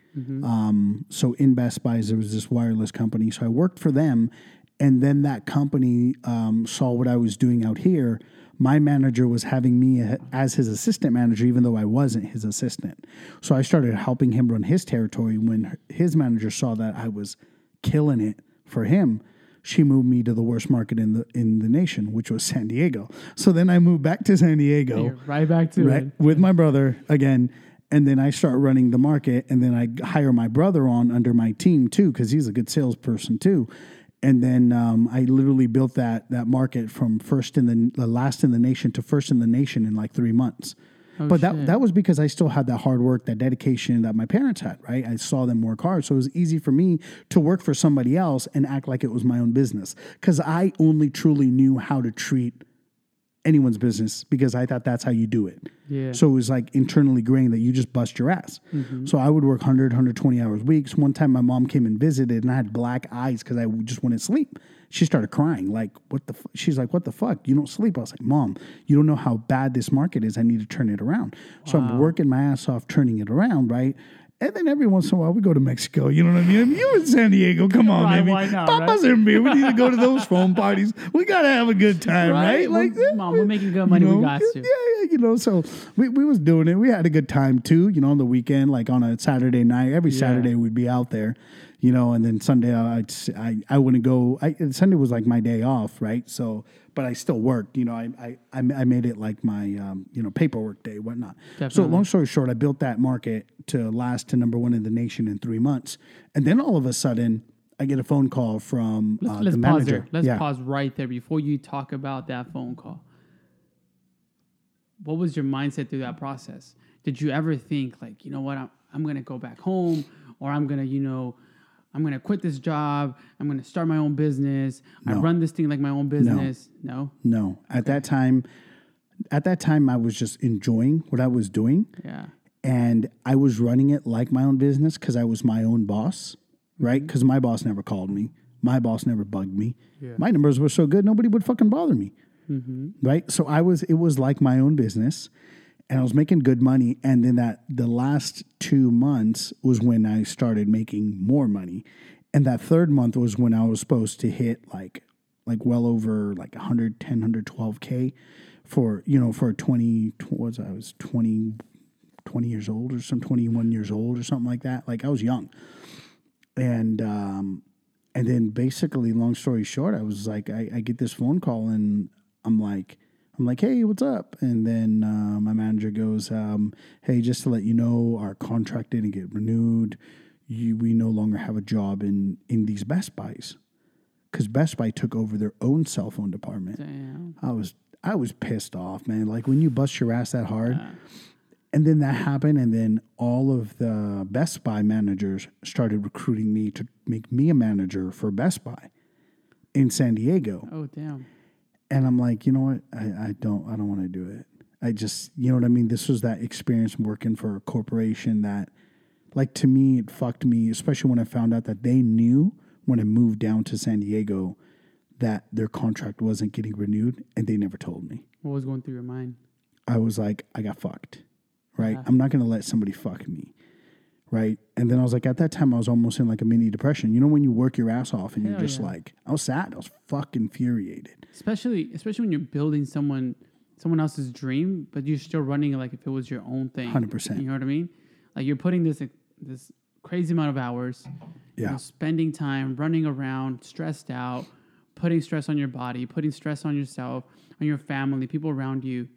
Um, so in Best Buys, there was this wireless company. So I worked for them, and then that company um, saw what I was doing out here. My manager was having me as his assistant manager, even though I wasn't his assistant. So I started helping him run his territory. When his manager saw that I was killing it for him, she moved me to the worst market in the in the nation, which was San Diego. So then I moved back to San Diego You're right back to right it. with my brother again and then i start running the market and then i hire my brother on under my team too because he's a good salesperson too and then um, i literally built that that market from first in the, the last in the nation to first in the nation in like three months but that that was because I still had that hard work, that dedication that my parents had, right? I saw them work hard. So it was easy for me to work for somebody else and act like it was my own business. Because I only truly knew how to treat anyone's business because I thought that's how you do it. Yeah. So it was like internally grained that you just bust your ass. Mm-hmm. So I would work 100, 120 hours weeks. One time my mom came and visited and I had black eyes because I just wouldn't sleep. She started crying like, what the, fu-? she's like, what the fuck? You don't sleep. I was like, mom, you don't know how bad this market is. I need to turn it around. So I'm working my ass off, turning it around. Right. And then every once in a while we go to Mexico. You know what I mean? I mean, you in San Diego. Come on, Right, baby. why not, Papa's right? in beer. We need to go to those phone parties. We got to have a good time, right? Right? Well, Mom, we're making good money. We got to. Yeah, yeah, you know. So we, we was doing it. We had a good time too. You know, on the weekend, like on a Saturday night. Every Saturday we'd be out there. You know, and then Sunday I'd, s- I I wouldn't go. I, Sunday was like my day off, right? So, but I still worked. You know, I I I I made it like my um, you know paperwork day, whatnot. So long story short, I built that market to last to number one in the nation in three months, and then all of a sudden. I get a phone call from uh, Let's the pause there. Let's yeah. pause right there before you talk about that phone call. What was your mindset through that process? Did you ever think like, you know what, I'm, I'm to go back home or I'm to, you know, I'm going to quit this job. I'm going to start my own business. I run this thing like my own business. No. No, at that time, at that time, I was just enjoying what I was doing, Yeah. and I was running it like my own business because I was my own boss, right? Mm-hmm. Because my boss never called me, my boss never bugged me. My numbers were so good, nobody would fucking bother me, mm-hmm. right? So I was, it was like my own business, and I was making good money. And then that the last two months was when I started making more money, and that third month was when I was supposed to hit like like well over like 110 112k for you know for 20 what was I was 20 20 years old or some 21 years old or something like that like I was young and um and then basically long story short I was like I, I get this phone call and I'm like I'm like hey what's up and then uh, my manager goes um, hey just to let you know our contract didn't get renewed you, we no longer have a job in in these Best Buys because Best Buy took over their own cell phone department. Damn. I was I was pissed off, man. Like when you bust your ass that hard, and then that happened, and then all of the Best Buy managers started recruiting me to make me a manager for Best Buy in San Diego, Oh, damn. And I'm like, you know what? I, I don't I don't want to do it. I just you know what I mean. This was that experience working for a corporation that, like to me, it fucked me. Especially when I found out that they knew when I moved down to San Diego that their contract wasn't getting renewed, and they never told me. What was going through your mind? I was like, I got fucked, right? Uh-huh. I'm not gonna let somebody fuck me, right? And then I was like, at that time, I was almost in like a mini depression. You know, when you work your ass off and you're just yeah. like, I was sad. I was fucking infuriated. Especially, especially when you're building someone, someone else's dream, but you're still running it like if it was your own thing. 100%. You know what I mean? Like you're putting this this crazy amount of hours, you Yeah. know, spending time running around, stressed out, putting stress on your body, putting stress on yourself, on your family, people around you,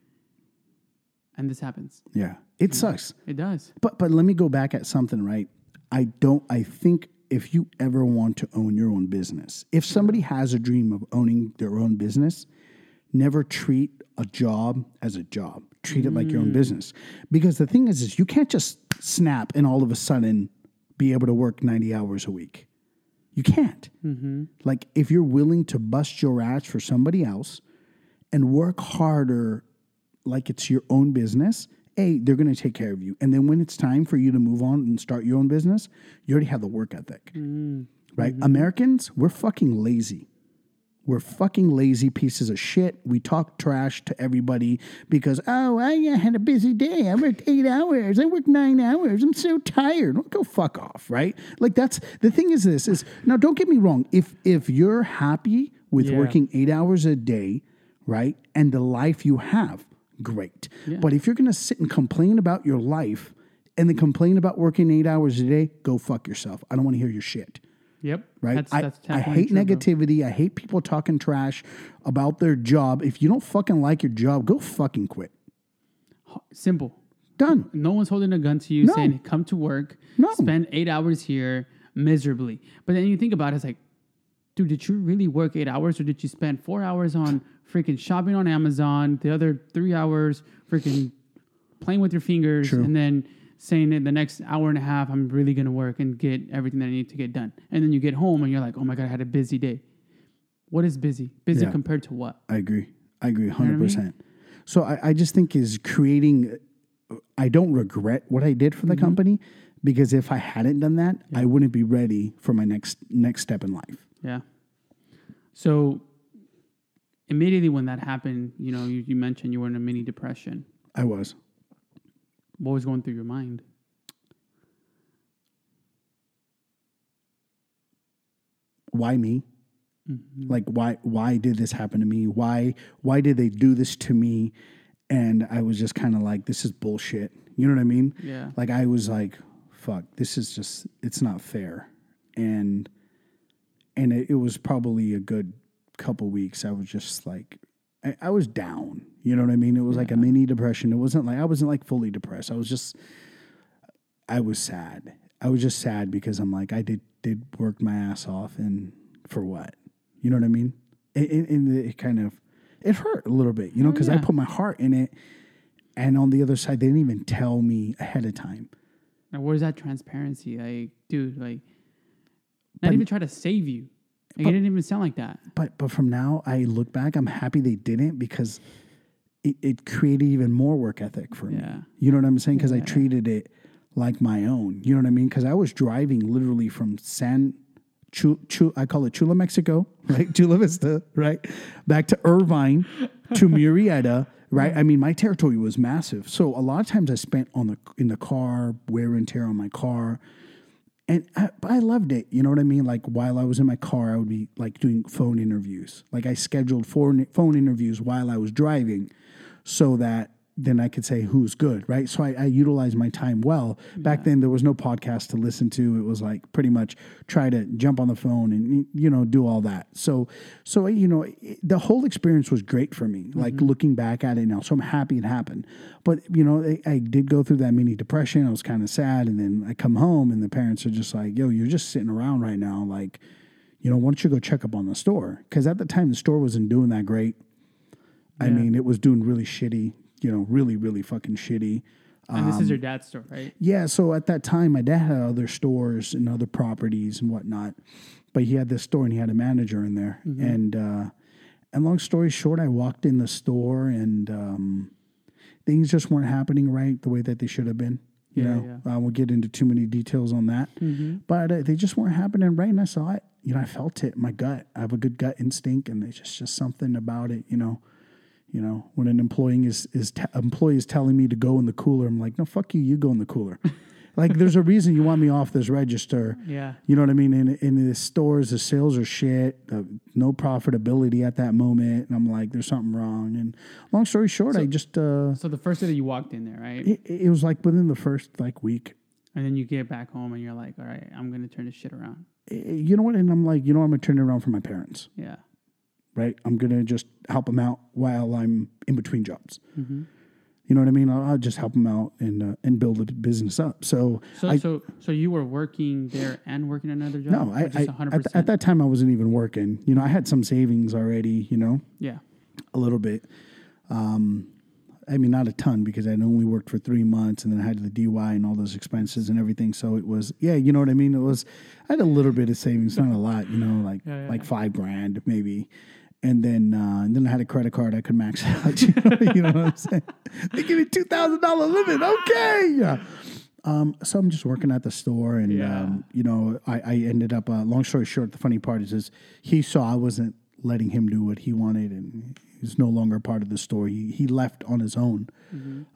and this happens. Yeah, it sucks. It does. But but let me go back at something, right? I don't I think if you ever want to own your own business, if somebody has a dream of owning their own business, never treat a job as a job. Treat it like your own mm. business. Because the thing is is you can't just snap and all of a sudden be able to work 90 hours a week. You can't. Mm-hmm. Like if you're willing to bust your ass for somebody else and work harder like it's your own business, A, they're going to take care of you. And then when it's time for you to move on and start your own business, you already have the work ethic. Mm. Right? Mm-hmm. Americans, we're fucking lazy. We're fucking lazy pieces of shit. We talk trash to everybody because, oh, I had a busy day. I worked eight hours. I worked nine hours. I'm so tired. Well, go fuck off, right? Like that's the thing is this is now don't get me wrong. If if you're happy with Yeah. working eight hours a day, right, and the life you have, great. But if you're gonna sit and complain about your life and then complain about working eight hours a day, go fuck yourself. I don't want to hear your shit Yep. right? That's, I, that's I hate negativity. I hate people talking trash about their job. If you don't fucking like your job, go fucking quit. Simple. Done. No one's holding a gun to you No. saying, come to work, No. spend eight hours here miserably. But then you think about it, it's like, dude, did you really work eight hours or did you spend four hours on freaking shopping on Amazon, the other three hours freaking playing with your fingers True. and then saying in the next hour and a half I'm really gonna work and get everything that I need to get done. And then you get home and you're like, oh my god, I had a busy day. What is busy? Busy Yeah. compared to what? I agree. I agree what I mean? 100%. So I, I just think is creating, I don't regret what I did for Mm-hmm. the company because if I hadn't done that, I wouldn't be ready for my next next step in life. Yeah. So immediately when that happened, you know, you, you mentioned you were in a mini depression. I was. What was going through your mind? Why me? Mm-hmm. Like why why did this happen to me? Why why did they do this to me? And I was just kind of like this is bullshit. You know what I mean? Yeah. Like I was like fuck, this is just it's not fair. And and it, it was probably a good couple weeks I was just like I, I was down. You know what I mean? It was like a mini depression. It wasn't like I wasn't like fully depressed. I was just I was sad. I was just sad because I'm like I did did work my ass off and for what? You know what I mean? And, and- it kind of it hurt a little bit, you know, Oh, because I put my heart in it. And on the other side, they didn't even tell me ahead of time. Now, where's that transparency? Like, dude, like, not even try to save you. Like, it didn't even sound like that. But but from now, I look back, I'm happy they didn't because it, it created even more work ethic for me. You know what I'm saying? Because I treated it like my own. You know what I mean? Because I was driving literally from San, Chu, Chu, I call it Chula, Mexico, right? Chula Vista, right? Back to Irvine, to Murrieta, right? I mean, my territory was massive. So a lot of times I spent on the in the car, wear and tear on my car. And I, I loved it. You know what I mean? Like while I was in my car, I would be like doing phone interviews. Like I scheduled four phone interviews while I was driving so that then I could say who's good, right? So I, I utilized my time well. Back then, there was no podcast to listen to. It was like pretty much try to jump on the phone and you know do all that. So so you know it, the whole experience was great for me. Like mm-hmm. looking back at it now, so I'm happy it happened. But you know I, I did go through that mini depression. I was kind of sad, and then I come home and the parents are just like, "Yo, you're just sitting around right now, like." You know, why don't you go check up on the store? Because at the time, the store wasn't doing that great. I mean, it was doing really shitty, you know, really, really fucking shitty. And this Um, is your dad's store, right? Yeah, so at that time, my dad had other stores and other properties and whatnot, but he had this store and he had a manager in there. And uh, and long story short, I walked in the store and um, things just weren't happening right the way that they should have been. You Yeah, know, I won't get into too many details on that, but uh, they just weren't happening right. And I saw it. You know, I felt it. in My gut. I have a good gut instinct, and there's just just something about it. You know. You know, when an employee is is t- employee is telling me to go in the cooler, I'm like, no, fuck you, you go in the cooler. like, there's a reason you want me off this register. Yeah. You know what I mean? In in the stores, the sales are shit, uh, no profitability at that moment, and I'm like, there's something wrong. And long story short, I just uh, So the first day that you walked in there, right? it, it was like within the first like week. And then you get back home and you're like, all right, I'm going to turn this shit around. You know what? And I'm like, you know, I'm gonna turn it around for my parents. Yeah. Right? I'm gonna just help them out while I'm in between jobs. Mm-hmm. You know what I mean? I'll, I'll just help them out and uh, and build the business up. So, So, I, so, so you were working there and working another job? no, I, I 100%? at, at that time I wasn't even working. You know, I had some savings already. You know, yeah. a little bit. Um, I mean, not a ton because I'd only worked for three months and then I had the DY and all those expenses and everything. So it was, yeah, you know what I mean? It was, I had a little bit of savings, not a lot, you know, like, Yeah, yeah, like five grand maybe. And then, uh, and then I had a credit card I could max out. You know, you know what I'm saying? They give me two thousand dollar limit. Okay, yeah. Um, so I'm just working at the store, and Yeah. um, you know, I, I ended up. Uh, long story short, the funny part is, is he saw I wasn't letting him do what he wanted, and he's no longer part of the store. He he left on his own,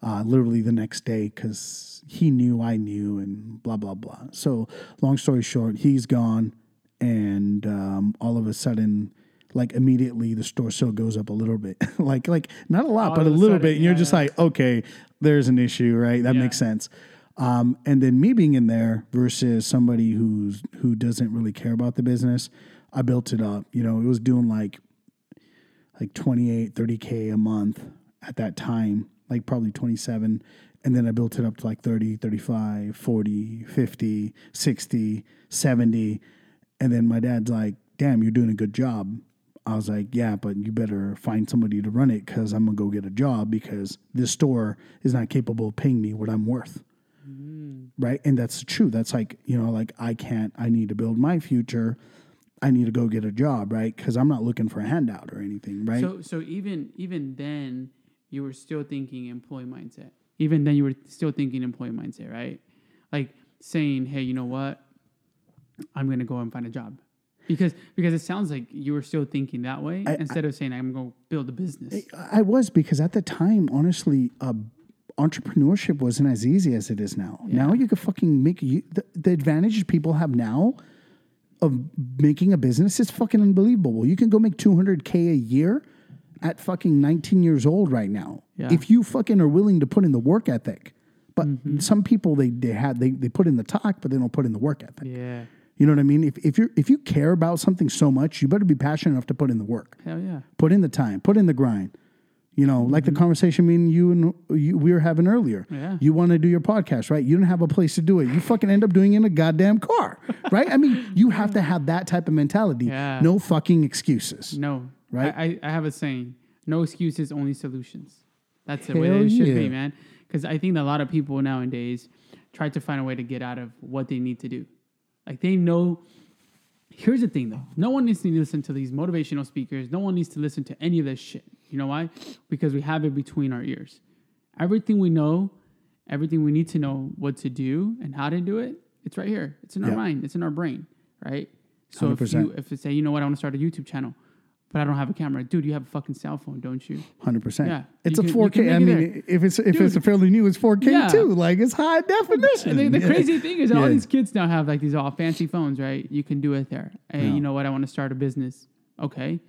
uh, literally the next day, because he knew I knew, and blah blah blah. So long story short, he's gone, and um, all of a sudden. Like immediately, the store sale goes up a little bit, like like not a lot, All but a little sudden, bit. And you're just yeah. like, okay, there's an issue, right? That Yeah. makes sense. Um, and then me being in there versus somebody who's who doesn't really care about the business, I built it up. You know, it was doing like like 28, 30k a month at that time, like probably 27. And then I built it up to like 30, 35, 40, 50, 60, 70. And then my dad's like, "Damn, you're doing a good job. I was like, yeah, but you better find somebody to run it because I'm gonna go get a job because this store is not capable of paying me what I'm worth. Mm. Right. And that's true. That's like, you know, like I can't, I need to build my future. I need to go get a job, right? Because I'm not looking for a handout or anything, right? So so even even then you were still thinking employee mindset. Even then you were still thinking employee mindset, right? Like saying, "Hey, you know what? I'm going to go and find a job." Because because it sounds like you were still thinking that way instead of saying I'm going to build a business. I was because at the time, honestly, uh, entrepreneurship wasn't as easy as it is now. Now you can fucking make you, the, the advantages people have now of making a business is fucking unbelievable. You can go make 200k a year at fucking 19 years old right now. Yeah. If you fucking are willing to put in the work ethic. But Mm-hmm. some people they they had they, they put in the talk, but they don't put in the work ethic. yeah. You know what I mean? If if you if you care about something so much, you better be passionate enough to put in the work. Hell yeah. Put in the time, put in the grind. You know, like the conversation me and you and you, we were having earlier. Mm-hmm. Yeah. You want to do your podcast, right? You don't have a place to do it. You fucking end up doing it in a goddamn car, right? I mean, you have to have that type of mentality. Yeah. No fucking excuses. No. Right? I, I, have a saying no excuses, only solutions. That's the Hell way that it should be, man. Because I think that a lot of people nowadays try to find a way to get out of what they need to do. Like they know. Here's the thing, though. No one needs to listen to these motivational speakers. No one needs to listen to any of this shit. You know why? Because we have it between our ears. Everything we know, everything we need to know what to do and how to do it, it's right here. It's in our Yeah. mind. It's in our brain, right? So if 100%. you if you say, you know what, I want to start a YouTube channel, but I don't have a camera, dude, you have a fucking cell phone, don't you? Hundred percent. Yeah. It's a four K. I mean, if it's if it's a fairly new, it's four K Yeah. too. Like it's high definition. And the, the crazy thing is, that all these kids now have like these all fancy phones, right? You can do it there. Hey, Yeah. you know what? I want to start a business. Okay.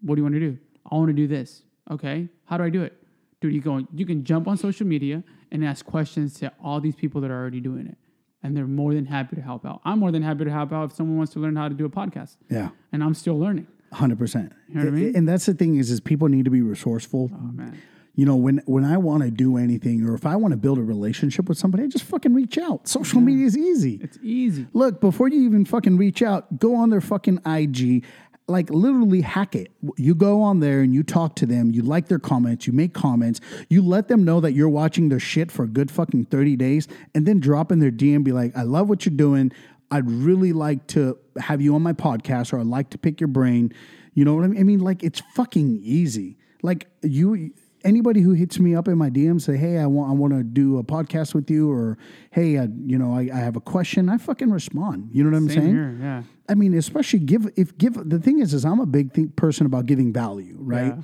What do you want to do? I want to do this. Okay. How do I do it? Dude, you go. You can jump on social media and ask questions to all these people that are already doing it, and they're more than happy to help out. I'm more than happy to help out if someone wants to learn how to do a podcast, Yeah. and I'm still learning. Hundred percent. know what I mean? And that's the thing is, is people need to be resourceful. Oh man. You know, when when I want to do anything, or if I want to build a relationship with somebody, I just fucking reach out. Social media is easy. It's easy. Look, before you even fucking reach out, go on their fucking IG, like literally hack it. You go on there and you talk to them, you like their comments, you make comments, you let them know that you're watching their shit for a good fucking 30 days, and then drop in their DM, be like, I love what you're doing. I'd really like to have you on my podcast, or I'd like to pick your brain. You know what I mean? I mean, like it's fucking easy. Like you anybody who hits me up in my DMs say, "Hey, I want I want to do a podcast with you," or "Hey, I, you know, I, I have a question." I fucking respond. You know what I'm Same saying? here. Yeah. I mean, especially give if give the thing is is I'm a big thing, person about giving value, right? Yeah.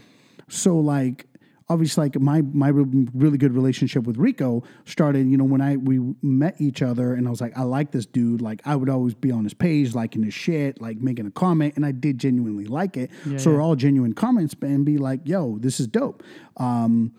So like obviously like my my really good relationship with Rico started, you know, when I we met each other and I was like I like this dude, like I would always be on his page liking his shit, like making a comment and I did genuinely like it. so yeah. we're all genuine comments and be like, "Yo, this is dope." Um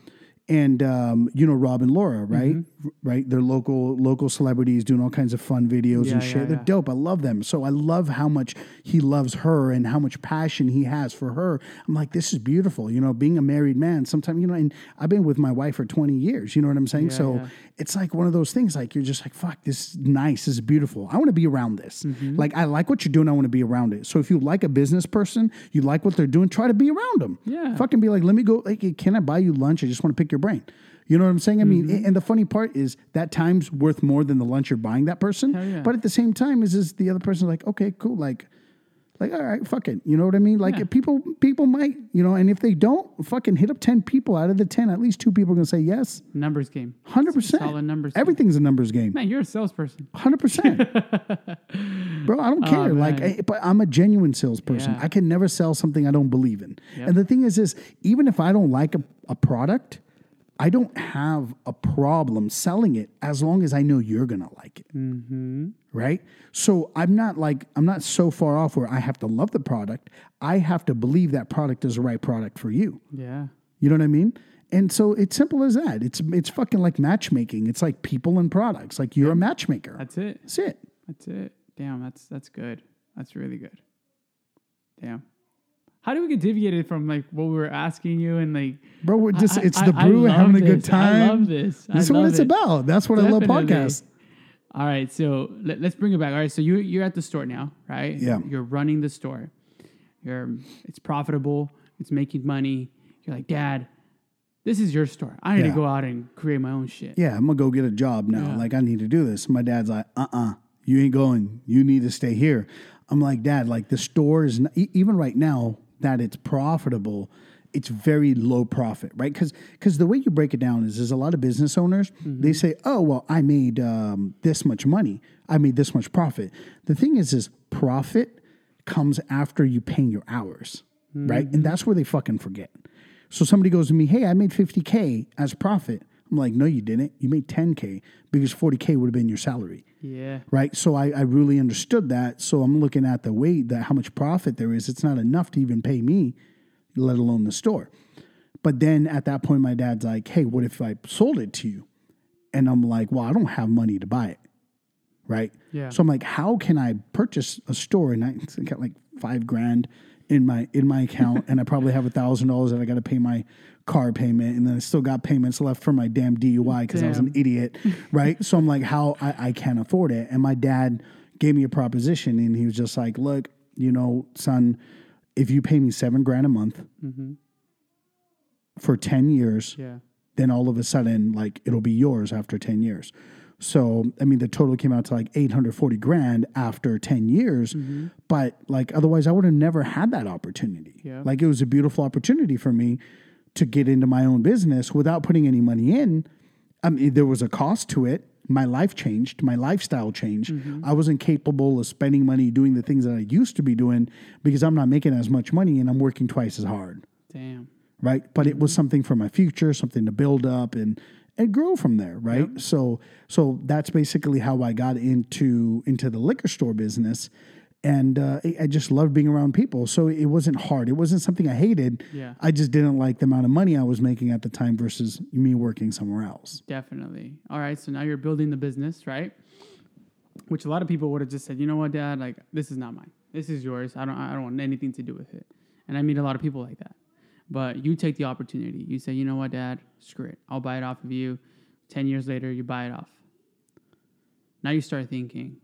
and um, you know Rob and Laura, right? Mm-hmm. Right, they're local local celebrities doing all kinds of fun videos Yeah, and yeah, shit. They're yeah. dope. I love them. So I love how much he loves her and how much passion he has for her. I'm like, this is beautiful. You know, being a married man, sometimes, you know, and I've been with my wife for 20 years. You know what I'm saying? Yeah, so yeah. it's like one of those things, like, you're just like, fuck, this is nice. This is beautiful. I want to be around this. Mm-hmm. Like, I like what you're doing. I want to be around it. So if you like a business person, you like what they're doing, try to be around them. Yeah. Fucking be like, let me go, like, can I buy you lunch? I just want to pick your brain. You know what I'm saying? I mean, Mm-hmm. and the funny part is that time's worth more than the lunch you're buying that person. Yeah. But at the same time, is is the other person like, okay, cool, like, like, all right, fuck it. You know what I mean? Like, Yeah. people people might, you know, and if they don't, fucking hit up ten people out of the ten, at least two people are gonna say yes, Numbers game. hundred percent. Solid numbers. game. Everything's a numbers game, Man, you're a salesperson. hundred percent. Bro, I don't care. like, Oh, man. I, but I'm a genuine salesperson. Yeah. I can never sell something I don't believe in. Yep. And the thing is, is even if I don't like a, a product, I don't have a problem selling it as long as I know you're gonna like it. Mm-hmm. Right? So I'm not like I'm not so far off where I have to love the product. I have to believe that product is the right product for you. Yeah. You know what I mean? And so it's simple as that. It's it's fucking like matchmaking. It's like people and products. Like you're a matchmaker. That's it. That's it. That's it. Damn, that's that's good. That's really good. Damn. How do we get deviated from like what we were asking you and like Bro, we're just I- it's I- the I brew love having a good this. I time. love this. I That's what love it's it. about. That's what I love Definitely. podcasts. All right, so let, us bring it back. All right, so you you're at the store now, right? Yeah. You're running the store. You're it's profitable. It's making money. You're like, Dad, this is your store. I need Yeah. to go out and create my own shit. Yeah, I'm gonna go get a job now. Yeah. Like I need to do this. My dad's like, uh uh you ain't going. You need to stay here. I'm like, Dad, like the store is n- e- even right now that it's profitable, it's very low profit, right? Because because the way you break it down is there's a lot of business owners. They say, oh well, I made um, this much money. I made this much profit. The thing is, is profit comes after you paying your hours, right? And that's where they fucking forget. So somebody goes to me, hey, I made 50K as profit. I'm like, no, you didn't. You made 10K because 40K would have been your salary, Yeah. right? So I, I really understood that. So I'm looking at the way that how much profit there is. It's not enough to even pay me, let alone the store. But then at that point, my dad's like, hey, what if I sold it to you? And I'm like, well, I don't have money to buy it, right? Yeah. So I'm like, how can I purchase a store? And I got like five grand in my in my account, and I probably have a thousand dollars that I got to pay my car payment, and then I still got payments left for my damn DUI because I was an idiot, right? so I'm like, how I, I can't afford it. And my dad gave me a proposition, and he was just like, look, you know, son, if you pay me seven grand a month mm-hmm. for ten years, Yeah. then all of a sudden, like it'll be yours after 10 years. So, I mean, the total came out to like 840 grand after 10 years. Mm-hmm. But like, otherwise, I would have never had that opportunity. Yeah. Like, it was a beautiful opportunity for me to get into my own business without putting any money in. Um, I mean, there was a cost to it. My life changed, my lifestyle changed. Mm-hmm. I wasn't capable of spending money doing the things that I used to be doing because I'm not making as much money and I'm working twice as hard Damn. right? But it was mm-hmm. something for my future, something to build up and and grow from there, right? So so that's basically how I got into into the liquor store business, and uh, I- just loved being around people. So it wasn't hard. It wasn't something I hated. Yeah. I just didn't like the amount of money I was making at the time versus me working somewhere else. Definitely. All right. So now you're building the business, right? Which a lot of people would have just said, you know what, Dad, like this is not mine. This is yours. I don't. I don't want anything to do with it. And I meet a lot of people like that. But you take the opportunity. You say, you know what, Dad, screw it. I'll buy it off of you. Ten years later, you buy it off. Now you start thinking,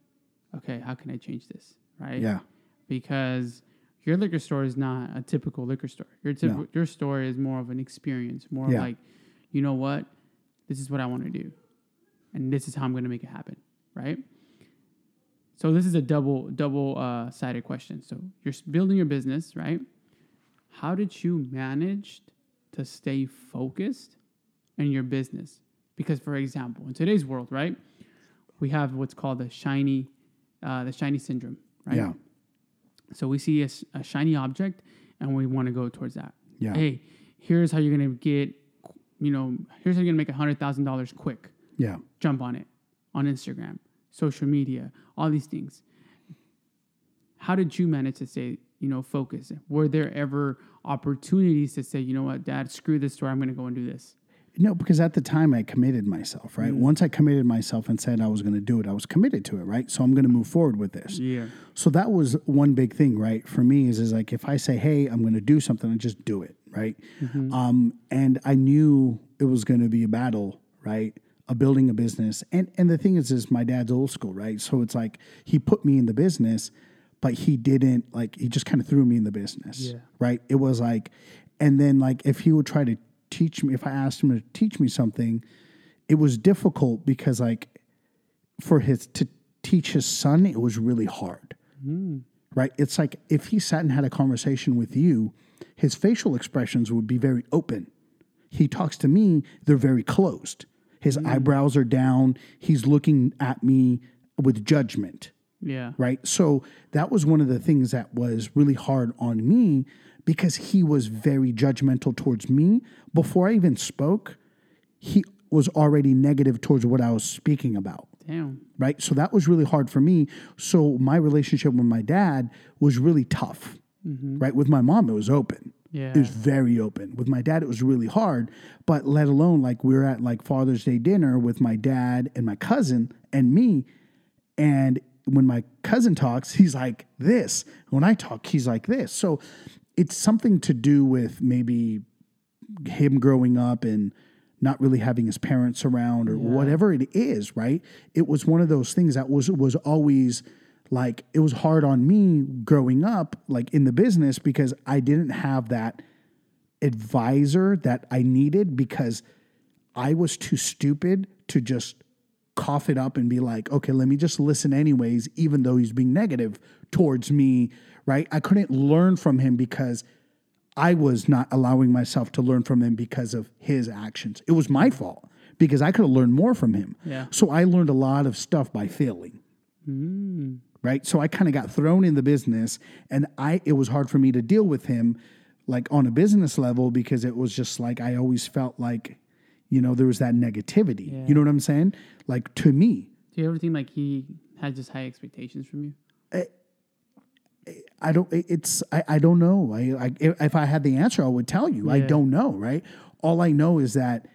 okay, how can I change this, right? Yeah, because your liquor store is not a typical liquor store. Your typ- No. your store is more of an experience, more Yeah. of like, you know what, this is what I want to do, and this is how I'm going to make it happen, right? So this is a double double uh, sided question. So you're building your business, right? How did you manage to stay focused in your business? Because, for example, in today's world, right, we have what's called the shiny, uh, the shiny syndrome, right? yeah, So we see a shiny object and we want to go towards that. Yeah. Hey, here's how you're gonna get, you know, here's how you're gonna make a hundred thousand dollars quick. yeah. Jump on it on Instagram, social media, all these things. How did you manage to stay, you know, focused? Were there ever opportunities to say, you know what, Dad, screw this store, I'm gonna go and do this? No, because at the time I committed myself, right? Once I committed myself and said I was going to do it, I was committed to it, right? So I'm going to move forward with this. Yeah. So that was one big thing, right? For me is is like if I say, "Hey, I'm going to do something," I just do it, right? Um, and I knew it was going to be a battle, right? Of building a business, and and the thing is, is my dad's old school, right? So it's like he put me in the business, but he didn't like he just kind of threw me in the business, Yeah. right? It was like, and then like if he would try to teach me, if I asked him to teach me something, it was difficult because like for his to teach his son, it was really hard. Hmm. Right? It's like if he sat and had a conversation with you, his facial expressions would be very open. He talks to me, they're very closed. His hmm. eyebrows are down. He's looking at me with judgment Yeah. right? So that was one of the things that was really hard on me because he was very judgmental towards me. Before I even spoke, he was already negative towards what I was speaking about. Damn. Right. So that was really hard for me. So my relationship with my dad was really tough. Mm-hmm. Right. With my mom, it was open. Yeah. It was very open. With my dad, it was really hard. But let alone like we were at like Father's Day dinner with my dad and my cousin and me. And when my cousin talks, he's like this. When I talk, he's like this. So it's something to do with maybe him growing up and not really having his parents around or whatever it is, right? It was one of those things that was was always like it was hard on me growing up, like in the business, because I didn't have that advisor that I needed because I was too stupid to just cough it up and be like, okay, let me just listen anyways, even though he's being negative towards me, right? I couldn't learn from him because I was not allowing myself to learn from him because of his actions. It was my fault because I could have learned more from him. Yeah. So I learned a lot of stuff by failing. Hmm. Right. So I kind of got thrown in the business and I it was hard for me to deal with him like on a business level because it was just like I always felt like, you know, there was that negativity. Yeah. You know what I'm saying? Like to me. Do you ever think like he had just high expectations from you? Eh, I don't. It's. I. I don't know. I. I if I had the answer, I would tell you. I don't know. Right. All I know is that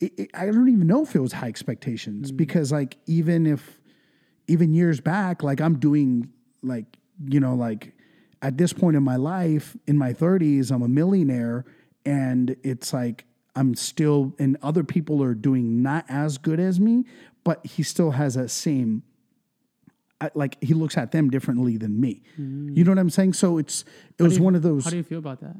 it, it- I don't even know if it was high expectations mm. because, like, even if, even years back, like I'm doing, like you know, like at this point in my life, in my 30s, I'm a millionaire, and it's like I'm still, and other people are doing not as good as me, but he still has that same I- like he looks at them differently than me. You know what I'm saying? So it's it was one of those. How do you feel about that?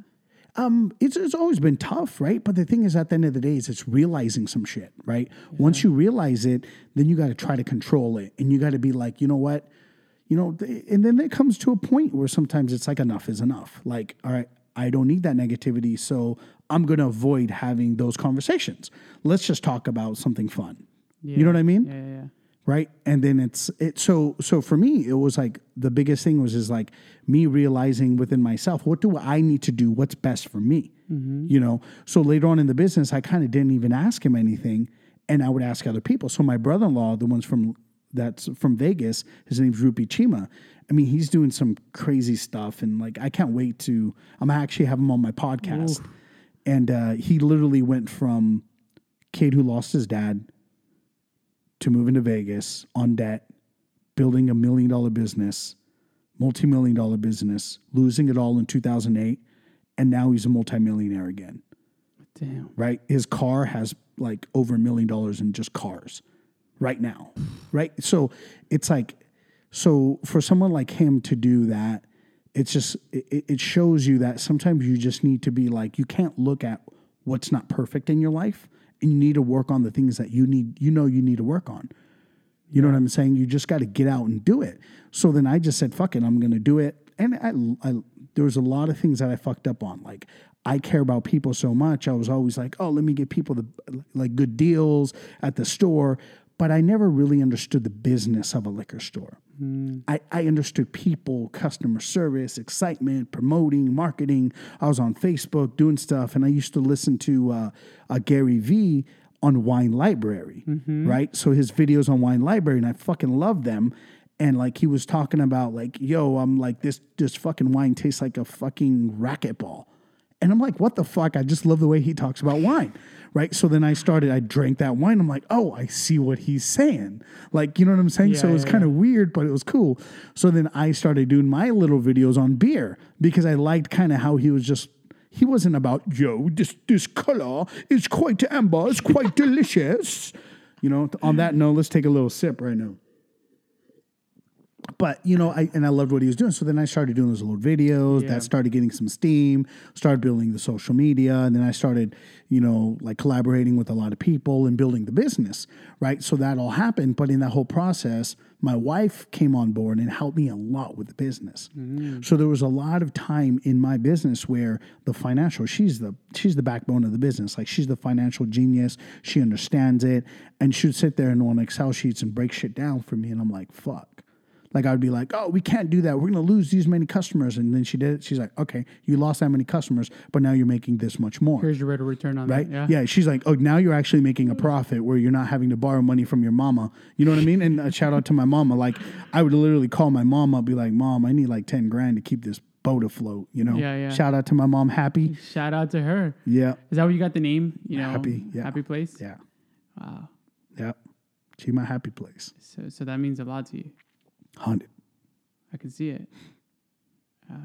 um, it's it's always been tough, right? But the thing is, at the end of the day, is it's realizing some shit, right? Once you realize it, then you got to try to control it, and you got to be like, you know what, you know, and then it comes to a point where sometimes it's like enough is enough. Like, all right, I don't need that negativity, so I'm gonna avoid having those conversations. Let's just talk about something fun. You know what I mean? Yeah, yeah, yeah. Right? And then it's it so so for me it was like the biggest thing was is like me realizing within myself what do i need to do? What's best for me? You know? So later on in the business i kind of didn't even ask him anything and i would ask other people. So my brother-in-law the one's from that's from vegas his name's rupi chima. I mean he's doing some crazy stuff and like i can't wait to i'm actually have him on my podcast. And uh, he literally went from kid who lost his dad to moving to Vegas on debt, building a million dollar business, multi million dollar business, losing it all in 2008, and now he's a multimillionaire again, Damn. right? His car has like over a million dollars in just cars right now, right? So it's like, so for someone like him to do that, it's just, it, it shows you that sometimes you just need to be like, you can't look at what's not perfect in your life and you need to work on the things that you need, you know, you need to work on. You know what I'm saying? You just got to get out and do it. So then I just said, fuck it, I'm going to do it. And I, I, there was a lot of things that I fucked up on. Like, I care about people so much. I was always like, oh, let me get people the like good deals at the store. But I never really understood the business of a liquor store. I, I understood people, customer service, excitement, promoting, marketing. I was on Facebook doing stuff, and I used to listen to uh, uh, Gary Vee on Wine Library, right? So his videos on Wine Library, and I fucking love them. And like he was talking about, like, yo, I'm like this. This fucking wine tastes like a fucking racquetball. And I'm like, what the fuck? I just love the way he talks about wine. Right. So then I started, I drank that wine. I'm like, oh, I see what he's saying. Like, you know what I'm saying? so it was yeah, kind of weird, but it was cool. So then I started doing my little videos on beer because I liked kind of how he was just, he wasn't about, yo, this, this color is quite amber, it's quite delicious. You know, on that note, let's take a little sip right now but you know, I and I loved what he was doing. So then I started doing those little videos Yeah. that started getting some steam, started building the social media, and then I started, you know, like collaborating with a lot of people and building the business, right? So that all happened. But in that whole process, my wife came on board and helped me a lot with the business. Mm. So there was a lot of time in my business where the financial, she's the she's the backbone of the business. Like she's the financial genius. She understands it. And she'd sit there and on Excel sheets and break shit down for me. And I'm like, fuck. Like I'd be like, oh, we can't do that. We're gonna lose these many customers. And then she did it. She's like, okay, you lost that many customers, but now you're making this much more. Here's your rate of return on Right? that. Yeah. She's like, oh, now you're actually making a profit where you're not having to borrow money from your mama. You know what I mean? And a shout out to my mama. Like I would literally call my mama, be like, Mom, I need like 10 grand to keep this boat afloat. You know? Yeah, yeah. Shout out to my mom, happy. Shout out to her. Yeah. Is that where you got the name? You know, Happy, yeah. Happy Place. Yeah. Wow. Yeah. She my happy place. So, so that means a lot to you. Hundred. I can see it. Yeah.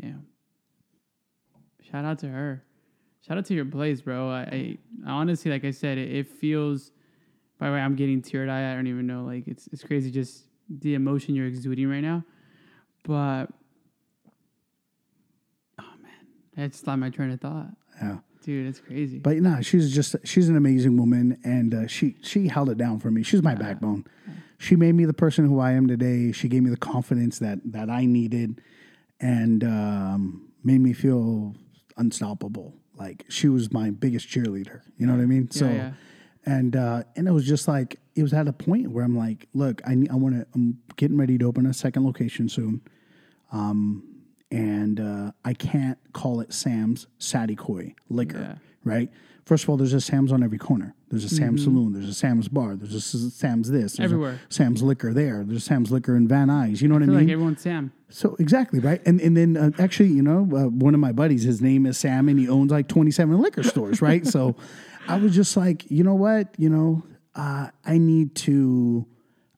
Damn. Shout out to her. Shout out to your place, bro. I, I, honestly, like I said, it, it feels. By the way, I'm getting teared eyed. I don't even know. Like it's it's crazy just the emotion you're exuding right now. But oh man, I just lost my train of thought. Yeah. Dude, it's crazy. But no, she's just she's an amazing woman, and uh, she she held it down for me. She's my ah. backbone. Ah. She made me the person who I am today. She gave me the confidence that that I needed, and um, made me feel unstoppable. Like she was my biggest cheerleader. You know what I mean? Yeah, so, yeah. and uh, and it was just like it was at a point where I'm like, look, I I want to. I'm getting ready to open a second location soon. Um, and uh, I can't call it Sam's Saticoy liquor, Yeah. Right? First of all, there's a Sam's on every corner. There's a Sam's Saloon. There's a Sam's Bar. There's a Sam's this. There's Everywhere. Sam's Liquor there. There's Sam's Liquor in Van Nuys. You know what I, I mean? like everyone's Sam. so exactly right. And and then uh, actually, you know, uh, one of my buddies, his name is Sam, and he owns like 27 liquor stores, right? so I was just like, you know what, you know, uh, I need to.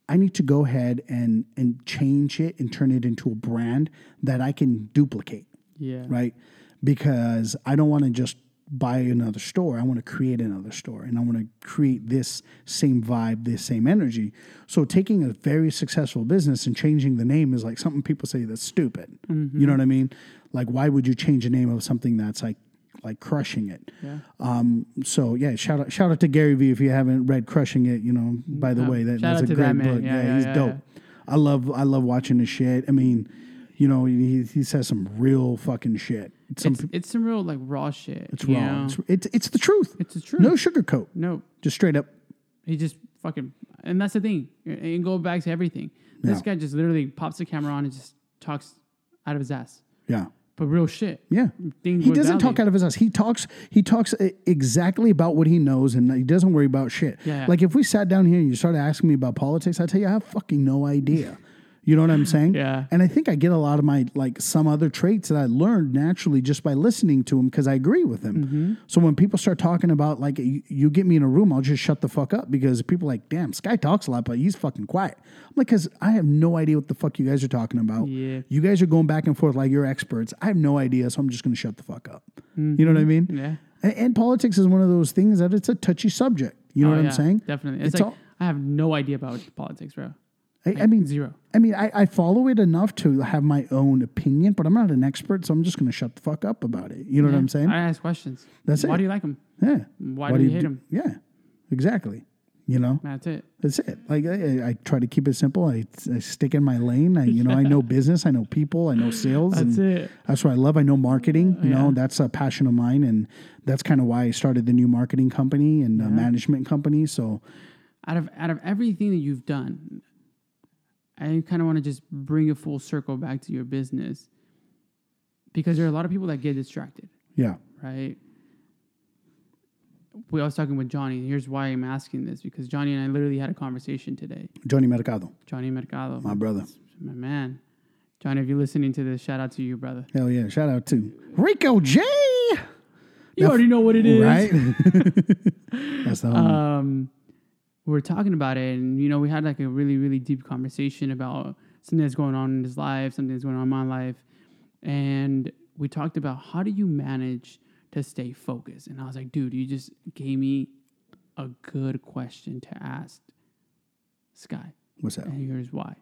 I need to go ahead and and change it and turn it into a brand that I can duplicate Yeah. right? Because I don't want to just buy another store. I want to create another store and I want to create this same vibe, this same energy. So taking a very successful business and changing the name is like something people say that's stupid. You know what I mean? Like why would you change the name of something that's like like crushing it? Yeah. Um, so yeah, shout out shout out to Gary Vee if you haven't read Crushing It. You know, by the way, that, that's a great that book. Yeah, Yeah, yeah, he's dope. I love I love watching his shit. I mean, you know, he, he says some real fucking shit. Some It's, it's some real like raw shit. it's raw. It's, it's it's the truth. It's the truth. No sugarcoat. No, Just straight up. he just fucking, and that's the thing. And go back to everything. This Yeah. guy just literally pops the camera on and just talks out of his ass, Yeah. but real shit. Yeah. Things He doesn't talk out of his ass. He talks. He talks exactly about what he knows, and he doesn't worry about shit. Yeah. Like if we sat down here and you started asking me about politics, I'd tell you I have fucking no idea. You know what I'm saying? Yeah. And I think I get a lot of my like some other traits that I learned naturally just by listening to him because I agree with him. Mm-hmm. So when people start talking about like you, you get me in a room, I'll just shut the fuck up because people are like, damn, Sky talks a lot, but he's fucking quiet. I'm like, because I have no idea what the fuck you guys are talking about. Yeah. You guys are going back and forth like you're experts. I have no idea, so I'm just going to shut the fuck up. You know what I mean? Mm-hmm. Yeah. And, and politics is one of those things that it's a touchy subject. You know Oh, what yeah, I'm saying? Definitely. It's, It's like all- I have no idea about politics, bro. I, I mean, Zero. I mean, I, I follow it enough to have my own opinion, but I'm not an expert, so I'm just going to shut the fuck up about it. You know what I'm saying? I ask questions. That's it. Why it. do you like him? yeah. Why do you hate him? Yeah, exactly. You know, That's it. that's it. Like I, I try to keep it simple. I, I stick in my lane. I, you know, I know business. I know people. I know sales. That's and it. That's what I love. I know marketing. You know, that's a passion of mine, and that's kind of why I started the new marketing company and uh, management company. So Out of out of everything that you've done, I kind of want to just bring a full circle back to your business because there are a lot of people that get distracted, yeah, right? We I was talking with Johnny. Here's why I'm asking this because Johnny and I literally had a conversation today. Johnny Mercado, Johnny Mercado, my brother. my man. Johnny, if you're listening to this, shout out to you, brother. Hell yeah! Shout out to Rico J. You already know what it is. Right? that's the homie. um, we were talking about it, and you know, we had like a really, really deep conversation about something that's going on in his life, something that's going on in my life, and we talked about how do you manage to stay focused. And I was like, dude, you just gave me a good question to ask Sky, What's that? and here's why: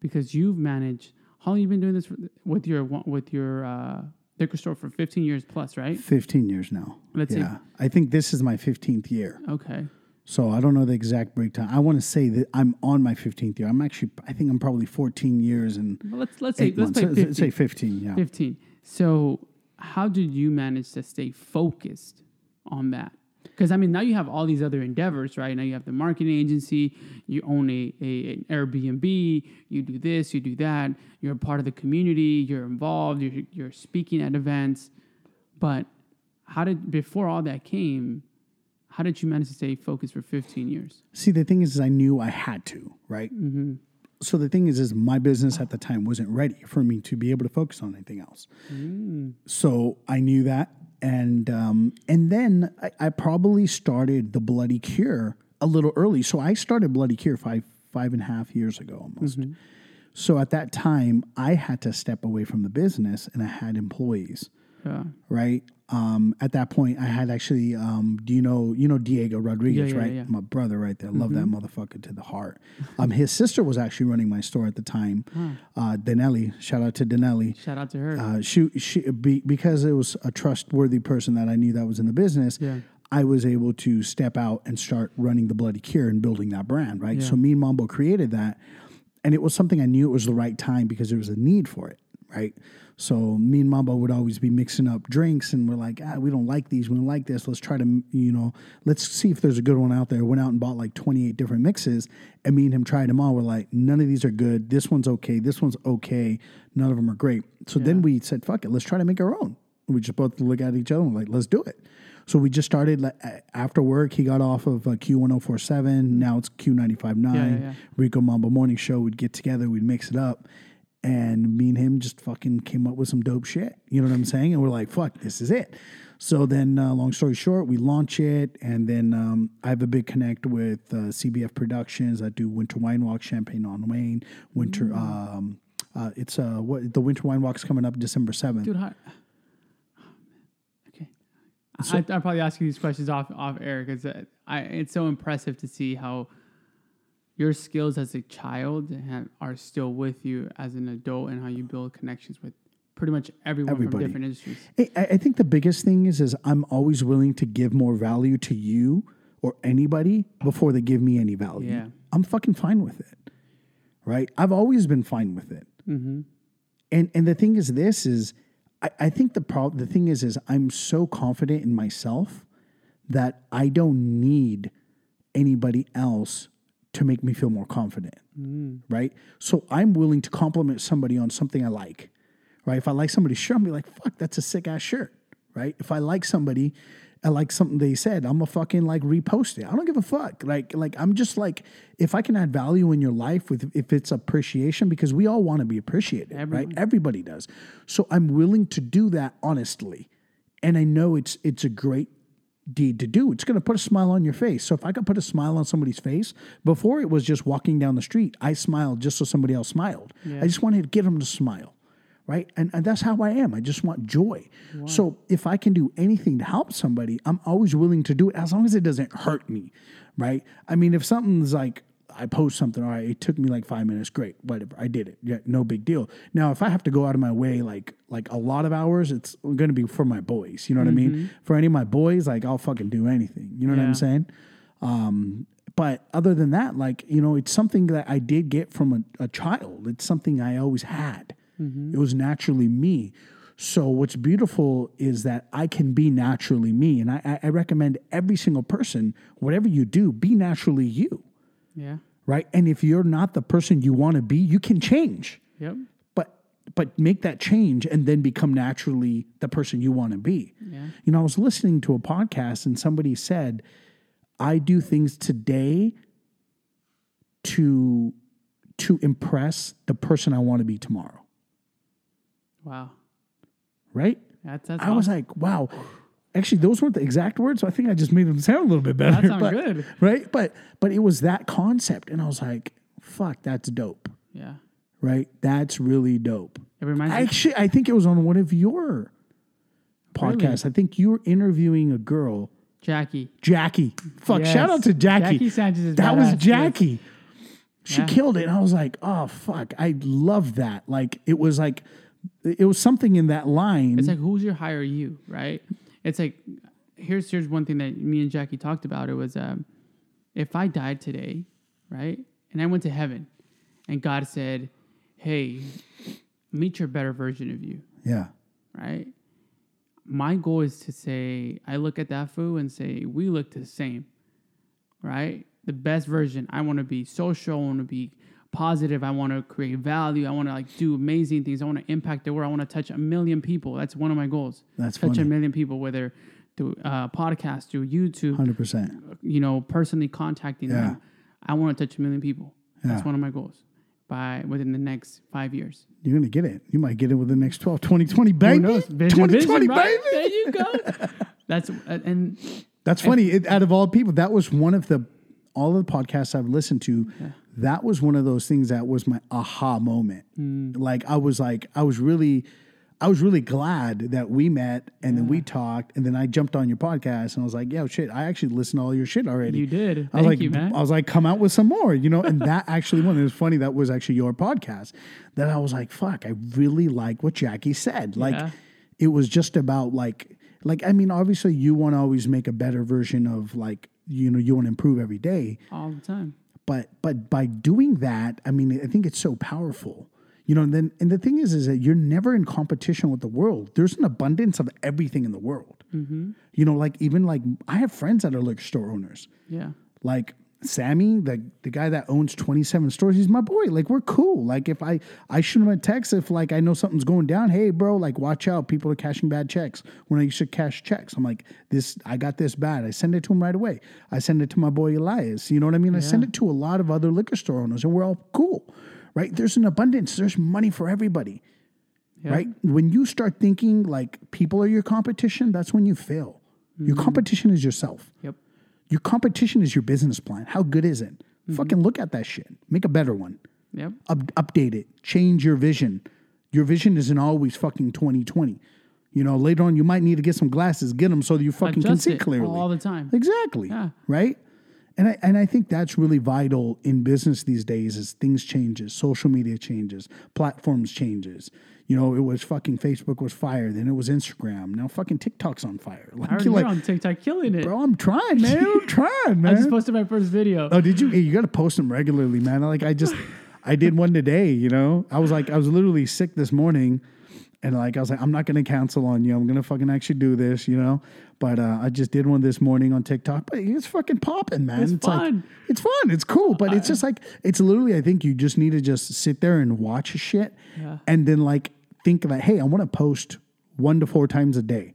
because you've managed. How long you been doing this with your with your uh, liquor store for 15 years plus, right? 15 years now. Let's see. yeah. I think this is my 15th year. Okay. So I don't know the exact breakdown. I want to say that I'm on my 15th year. I'm actually, I think I'm probably 14 years and Well, let's let's say let's months. play Say- 15. Say 15, yeah. 15. So, how did you manage to stay focused on that? Because I mean, now you have all these other endeavors, right? Now you have the marketing agency, you own a, a an Airbnb, you do this, you do that. You're a part of the community, you're involved, you're you're speaking at events. But how did before all that came? How did you manage to stay focused for 15 years? See, the thing is, is I knew I had to, right? Mm-hmm. So the thing is, is my business at the time wasn't ready for me to be able to focus on anything else. Mm. So I knew that, and um, and then I, I probably started the Bloody Cure a little early. So I started Bloody Cure five five and a half years ago almost. So at that time, I had to step away from the business, and I had employees. Yeah. right? Um, at that point, I had actually, um, do you know, you know Diego Rodriguez, Yeah, yeah, right? yeah. Mm-hmm. My brother, right there. Love that motherfucker to the heart. Um, his sister was actually running my store at the time. Uh, Denelli, shout out to Denelli. Shout out to her. Uh, she, she, be, because it was a trustworthy person that I knew that was in the business. Yeah. I was able to step out and start running the Bloody Cure and building that brand, right? So me and Mambo created that, and it was something I knew it was the right time because there was a need for it, right? So me and Mambo would always be mixing up drinks, and we're like, ah, we don't like these, we don't like this. Let's try to, you know, let's see if there's a good one out there. Went out and bought like 28 different mixes, and me and him tried them all. We're like, none of these are good. This one's okay. This one's okay. None of them are great. So then we said, fuck it, let's try to make our own. We just both look at each other and we're like, let's do it. So we just started like, after work. He got off of uh, Q1047. Now it's Q959. Yeah, yeah, yeah. Rico Mambo Morning Show. We'd get together, we'd mix it up. And me and him just fucking came up with some dope shit. You know what I'm saying? And we're like, fuck, this is it. So then, uh, long story short, we launch it. And then um, I have a big connect with uh, CBF Productions. I do Winter Wine Walk, Champagne on Wayne. Winter, Mm. um, uh, it's uh, what the Winter Wine Walk's coming up December 7th. Dude, hi. Okay. I, I'll probably ask you these questions off off air because I it's so impressive to see how your skills as a child have, are still with you as an adult and how you build connections with pretty much everyone Everybody. from different industries. I, I think the biggest thing is is I'm always willing to give more value to you or anybody before they give me any value. Yeah. I'm fucking fine with it, right? I've always been fine with it. Mm-hmm. And and the thing is, this is, I, I think the problem. The thing is, is I'm so confident in myself that I don't need anybody else to make me feel more confident, mm. right? So I'm willing to compliment somebody on something I like, right? If I like somebody's shirt, I'm be like, "Fuck, that's a sick ass shirt," right? If I like somebody, I like something they said, I'm a fucking like repost it. I don't give a fuck. Like, like I'm just like, if I can add value in your life with if it's appreciation, because we all want to be appreciated, right? Everybody does. So I'm willing to do that honestly, and I know it's it's a great deed to do. It's going to put a smile on your face. So if I could put a smile on somebody's face, before it was just walking down the street, I smiled just so somebody else smiled. I just wanted to get them to smile. Right. And, and that's how I am. I just want joy. So if I can do anything to help somebody, I'm always willing to do it as long as it doesn't hurt me. Right. I mean, if something's like, I post something, all right, it took me like five minutes, great, whatever. I did it. Yeah, no big deal. Now, if I have to go out of my way like like a lot of hours, it's gonna be for my boys. You know what I mean? For any of my boys, like I'll fucking do anything. You know what I'm saying? Um, but other than that, like, you know, it's something that I did get from a, a child. It's something I always had. It was naturally me. So what's beautiful is that I can be naturally me. And I I recommend every single person, whatever you do, be naturally you Yeah. right? And if you're not the person you want to be, you can change. Yep. But but make that change and then become naturally the person you want to be. Yeah. You know, I was listening to a podcast and somebody said, I do things today to to impress the person I want to be tomorrow. Wow. Right? That's that's I was like, wow. Actually, those weren't the exact words. So I think I just made them sound a little bit better. That sounds but- good. Right? But but it was that concept. And I was like, fuck, that's dope. yeah. right? That's really dope. It reminds me. Actually, I think it was on one of your podcasts. I think you were interviewing a girl, Jackie. Jackie. Fuck, Yes. shout out to Jackie. Jackie Sanchez is that was yes. Jackie. She Yeah. killed it. And I was like, oh, fuck. I love that. Like, it was like, it was something in that line. It's like who's your higher you, right? It's like here's here's one thing that me and Jackie talked about. It was um, if I died today, right, and I went to heaven, and God said, "Hey, meet your better version of you," yeah. right? My goal is to say, I look at that fool and say, we look the same, right? The best version. I want to be social. I want to be positive. I want to create value. I want to like do amazing things. I want to impact the world. I want to touch a million people. That's one of my goals. That's touch funny. a million people, whether through uh, podcast, through YouTube, 100%. you know, personally contacting Yeah. them. I want to touch a million people. Yeah. That's one of my goals by within the next five years. You're going to get it. You might get it within the next 12, 2020, baby. Who knows? Vision, 2020, vision, right? baby. There you go. That's uh, and That's funny. It, out of all people, that was one of the all of the podcasts I've listened to. That was one of those things that was my aha moment. Hmm. Like I was like I was really, I was really glad that we met and then we talked and then I jumped on your podcast and I was like, yo, shit, I actually listened to all your shit already. You did. I was Thank like, you, man. I was like, come out with some more, you know, and that actually one. It was funny that was actually your podcast. That I was like, fuck, I really like what Jackie said. Like, Yeah. it was just about like, like I mean, obviously you want to always make a better version of like, you know, you want to improve every day. All the time. but but by doing that i mean i think it's so powerful. You know and then and the thing is is that you're never in competition with the world. There's an abundance of everything in the world. Mm-hmm. You know like even like i have friends that are liquor store owners. Yeah. like sammy the the guy that owns 27 stores he's my boy. Like we're cool. Like if i i shoot him a text if like i know something's going down hey bro like watch out. People are cashing bad checks. When i used to cash checks. I'm like this i got this bad. I send it to him right away. I send it to my boy elias. You know what i mean? I send it to a lot of other liquor store owners and we're all cool right? There's an abundance. There's money for everybody Yeah. right? When you start thinking like people are your competition, that's when you fail. Your mm. competition is yourself. Yep. Your competition is your business plan. How good is it? Mm-hmm. Fucking look at that shit. Make a better one. Yep. Up, update it. Change your vision. Your vision isn't always fucking 2020. You know, later on you might need to get some glasses, get them so that you fucking can see clearly. all the time. Exactly. Yeah. Right? And I and I think that's really vital in business these days as things changes, social media changes, platforms changes. You know, it was fucking Facebook was fire, then it was Instagram. Now fucking TikTok's on fire. Like you're like, on TikTok killing it. bro, I'm trying, man. I'm trying, man. I just posted my first video. oh, did you? You got to post them regularly, man. Like I just, I did one today. You know, I was like, I was literally sick this morning, and like I was like, I'm not gonna cancel on you. I'm gonna fucking actually do this. You know, but uh, I just did one this morning on TikTok. But it's fucking popping, man. It's like fun. it's fun. It's cool, but it's just like it's literally. I think you just need to just sit there and watch shit, Yeah. and then like think that hey, I want to post one to four times a day,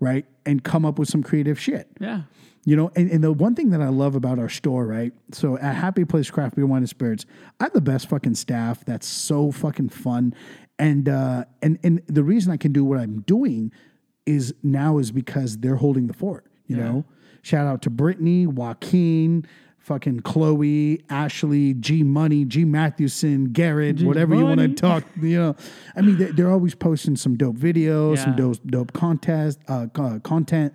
right, and come up with some creative shit. Yeah. You know, and, and the one thing that I love about our store, right? So at Happy Place Craft Beer Wine and Spirits, I have the best fucking staff that's so fucking fun. And uh and and the reason I can do what I'm doing is now is because they're holding the fort, you Yeah. know. Shout out to Brittany, Joaquin, fucking Chloe, Ashley, G Money, G Mathewson, Garrett, whatever you want to talk, you know. I mean, they- they're always posting some dope videos, some dope dope contest uh, co- content.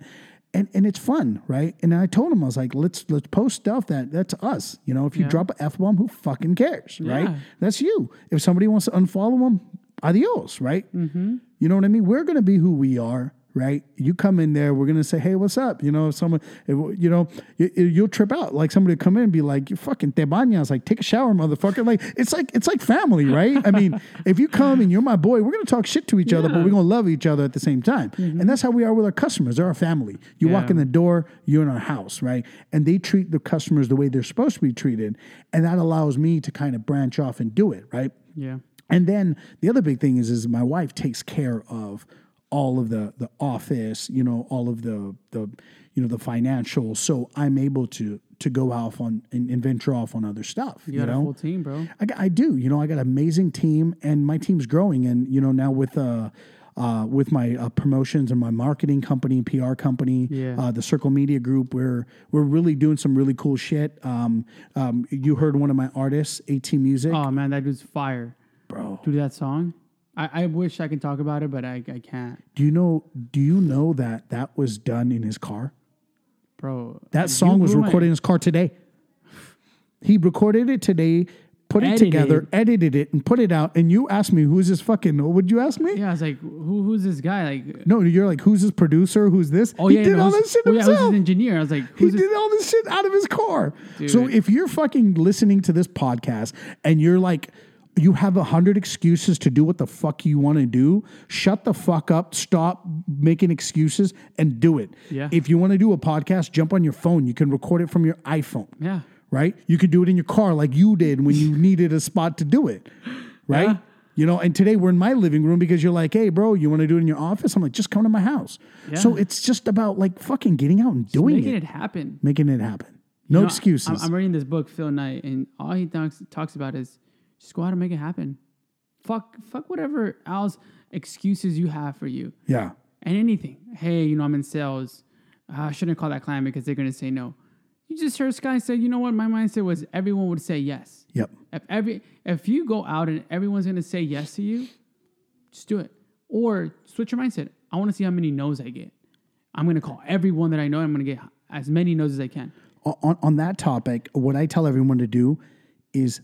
And and it's fun right? And i told him i was like let's let's post stuff that that's us. You know if you Yeah. drop an f-bomb who fucking cares right? Yeah. that's you. If somebody wants to unfollow them adios right? Mm-hmm. you know what i mean? We're gonna be who we are right? You come in there we're gonna say hey what's up? You know if someone if, you know you, you'll trip out. Like somebody will come in and be like you fucking te bañas like take a shower motherfucker. Like it's like it's like family right? I mean if you come and you're my boy we're gonna talk shit to each other but we're gonna love each other at the same time. Mm-hmm. And that's how we are with our customers. They're our family. You walk in the door you're in our house right? And they treat the customers the way they're supposed to be treated and that allows me to kind of branch off and do it right? Yeah. and then the other big thing is, is my wife takes care of all of the the office, you know, all of the the you know the financial. So I'm able to to go off on and, and venture off on other stuff. You You, got a know, full team, bro. I, got- I do. You know, I got an amazing team, and my team's growing. And you know, now with uh, uh, with my uh, promotions and my marketing company, PR company, Yeah. uh, the Circle Media Group, we're we're really doing some really cool shit. Um, um, you heard one of my artists, At Music, Oh man, that dude's fire. bro. Do that song. I, I wish I could talk about it, but I, I can't. Do you know? Do you know that that was done in his car? Bro. That song was blew my- recorded in his car today. He recorded it today, put it together, edited it, and put it out. And you asked me, "Who's this fucking?" What would you ask me? Yeah, I was like, who, who's this guy? Like, No, you're like, "Who's this producer? Who's this?" oh he yeah, did all this shit oh, yeah, who's himself. this engineer? I was like, he this? did all this shit out of his car. So if you're fucking listening to this podcast and you're like, you have a hundred excuses to do what the fuck you want to do, shut the fuck up, stop making excuses and do it. Yeah. If you want to do a podcast, jump on your phone. You can record it from your iPhone. Yeah. Right? You could do it in your car like you did when you needed a spot to do it. Right? Yeah. You know, and today we're in my living room because you're like, hey, bro, you want to do it in your office? I'm like, just come to my house. Yeah. So it's just about like fucking getting out and doing Making it, Making it happen. making it happen. No You know, excuses. I'm, I'm reading this book, Phil Knight, and all he talks talks about is just go out and make it happen. Fuck, fuck whatever else excuses you have for you, yeah. and anything. Hey, you know I'm in sales. Uh, I shouldn't call that client because they're gonna say no. You just heard Sky say, you know what? My mindset was everyone would say yes. Yep. If every if you go out and everyone's gonna say yes to you, just do it. Or switch your mindset. I want to see how many no's I get. I'm going to call everyone that I know. I'm going to get as many no's as I can. on, on that topic, what I tell everyone to do is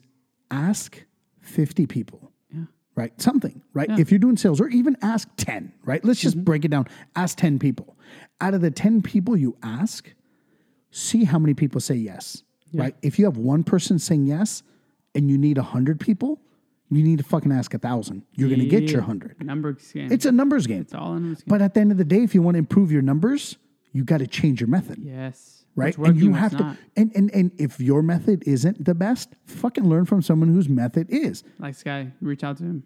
ask 50 people, Yeah. right? Something, right? If you're doing sales, or even ask 10, right? Let's just mm-hmm. break it down. Ask 10 people. Out of the 10 people you ask, see how many people say yes, right? If you have one person saying yes and you need 100 people, you need to fucking ask a 1,000. You're going to get your 100. Number game. It's a numbers game. It's all numbers game. But at the end of the day, if you want to improve your numbers, you got to change your method yes. Right? And you have to, not. and, and and if your method isn't the best, fucking learn from someone whose method is. Like Sky, reach out to him.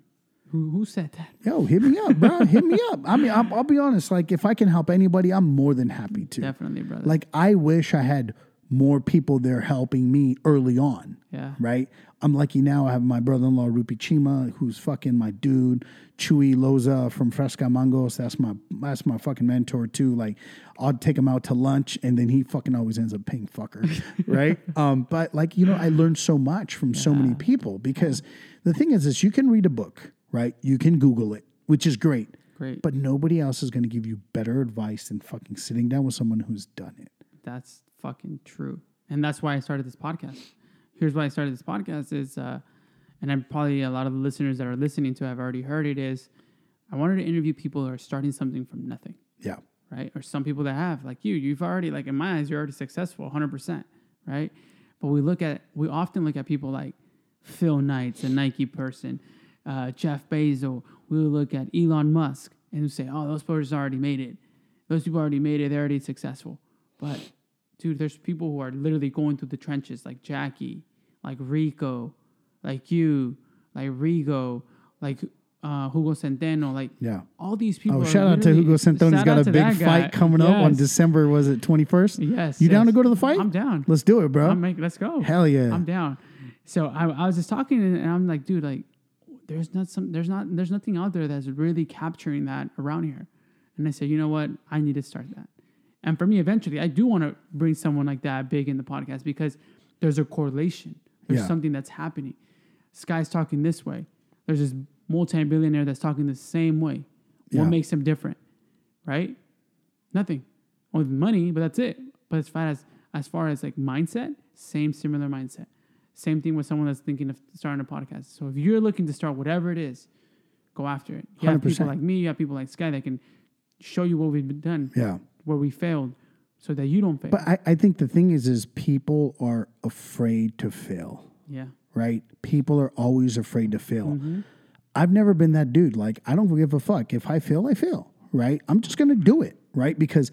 Who who said that? Yo, hit me up, bro. hit me up. I mean, I'll, I'll be honest. Like, if I can help anybody, I'm more than happy to. Definitely, brother. Like, I wish I had more people there helping me early on. Yeah. Right. I'm lucky now. I have my brother-in-law Rupi Chima, who's fucking my dude. Chuy Loza from Fresca Mangos. That's my that's my fucking mentor too. Like, I'll take him out to lunch, and then he fucking always ends up paying fucker, right? Um, but like you know, I learned so much from so many people because the thing is, is you can read a book, right? You can Google it, which is great. Great. But nobody else is going to give you better advice than fucking sitting down with someone who's done it. That's fucking true. And that's why I started this podcast. Here's why I started this podcast is uh and I'm probably a lot of the listeners that are listening to have already heard it is I wanted to interview people who are starting something from nothing, Yeah. right? Or some people that have like you, you've already like in my eyes you're already successful 100%, right? But we look at we often look at people like Phil Knight's a Nike person, uh, Jeff Bezos. We look at Elon Musk and we say, "Oh, those persons already made it. Those people already made it. They're already successful." But dude, there's people who are literally going through the trenches, like Jackie, like Rico, like you, like Rigo, like uh, Hugo Centeno, like Yeah. all these people. Oh, shout out to Hugo Centeno. He's got a big fight coming up on December, was it 21st? Yes, You down to go to the fight? I'm down. Let's do it, bro. I'm let's go. Hell yeah. I'm down. So I, I was just talking and I'm like, dude, like, there's not some, there's not, there's nothing out there that's really capturing that around here. And I said, you know what? I need to start that. And for me, eventually, I do want to bring someone like that big in the podcast because there's a correlation. There's Yeah. something that's happening. Sky's talking this way. There's this multi-billionaire that's talking the same way. Yeah. What makes him different? Right? Nothing. With money, but that's it. But as far as as far as like mindset, same similar mindset. Same thing with someone that's thinking of starting a podcast. So if you're looking to start whatever it is, go after it. You have 100%. people like me, you have people like Sky that can show you what we've done, yeah. where we failed, so that you don't fail. But I, I think the thing is, is people are afraid to fail, yeah. Right? People are always afraid to fail. Mm-hmm. I've never been that dude. Like, I don't give a fuck. If I fail, I fail, right? I'm just going to do it, right? Because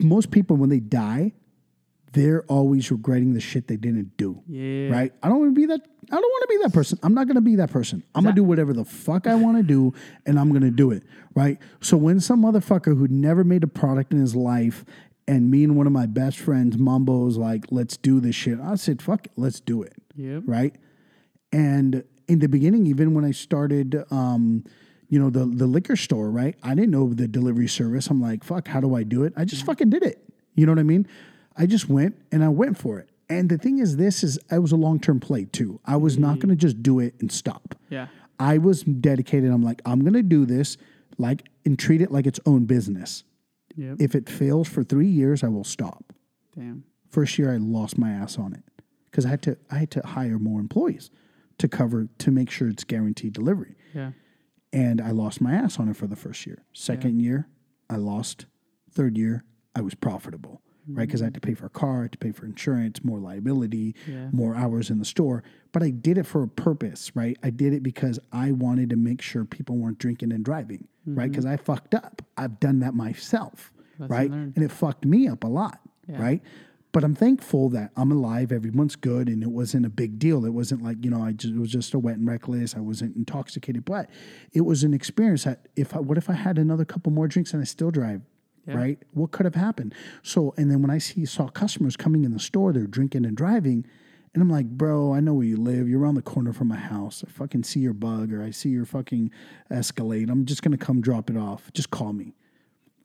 most people, when they die, they're always regretting the shit they didn't do. Yeah. Right? I don't want to be that. I don't want to be that person. I'm not going to be that person. I'm going to do whatever the fuck I want to do, and I'm going to do it. Right? So when some motherfucker who never made a product in his life, and me and one of my best friends, Mambo's like, let's do this shit. I said, fuck it, let's do it. Yep. Right? And in the beginning, even when I started, um, you know, the the liquor store, right? I didn't know the delivery service. I'm like, fuck, how do I do it? I just fucking did it. You know what I mean? I just went and I went for it. And the thing is, this is I was a long term play too. I was not going to just do it and stop. Yeah. I was dedicated. I'm like, I'm going to do this, like, and treat it like its own business. Yep. If it fails for three years, I will stop. Damn. First year, I lost my ass on it because I had to I had to hire more employees to cover to make sure it's guaranteed delivery, Yeah. and I lost my ass on it for the first year. Second year, I lost. Third year, I was profitable, right? Because I had to pay for a car, I had to pay for insurance, more liability, Yeah. more hours in the store. But I did it for a purpose, right? I did it because I wanted to make sure people weren't drinking and driving, right? Mm-hmm. Because I fucked up. I've done that myself, Lesson right? learned. And it fucked me up a lot, Yeah. right? But I'm thankful that I'm alive. Everyone's good, and it wasn't a big deal. It wasn't like you know, I just it was just a wet and reckless. I wasn't intoxicated, but it was an experience. That if I, what if I had another couple more drinks and I still drive, right? What could have happened? So, and then when I see saw customers coming in the store, they're drinking and driving, and I'm like, bro, I know where you live. You're around the corner from my house. I fucking see your bug or I see your fucking Escalade. I'm just gonna come drop it off. Just call me.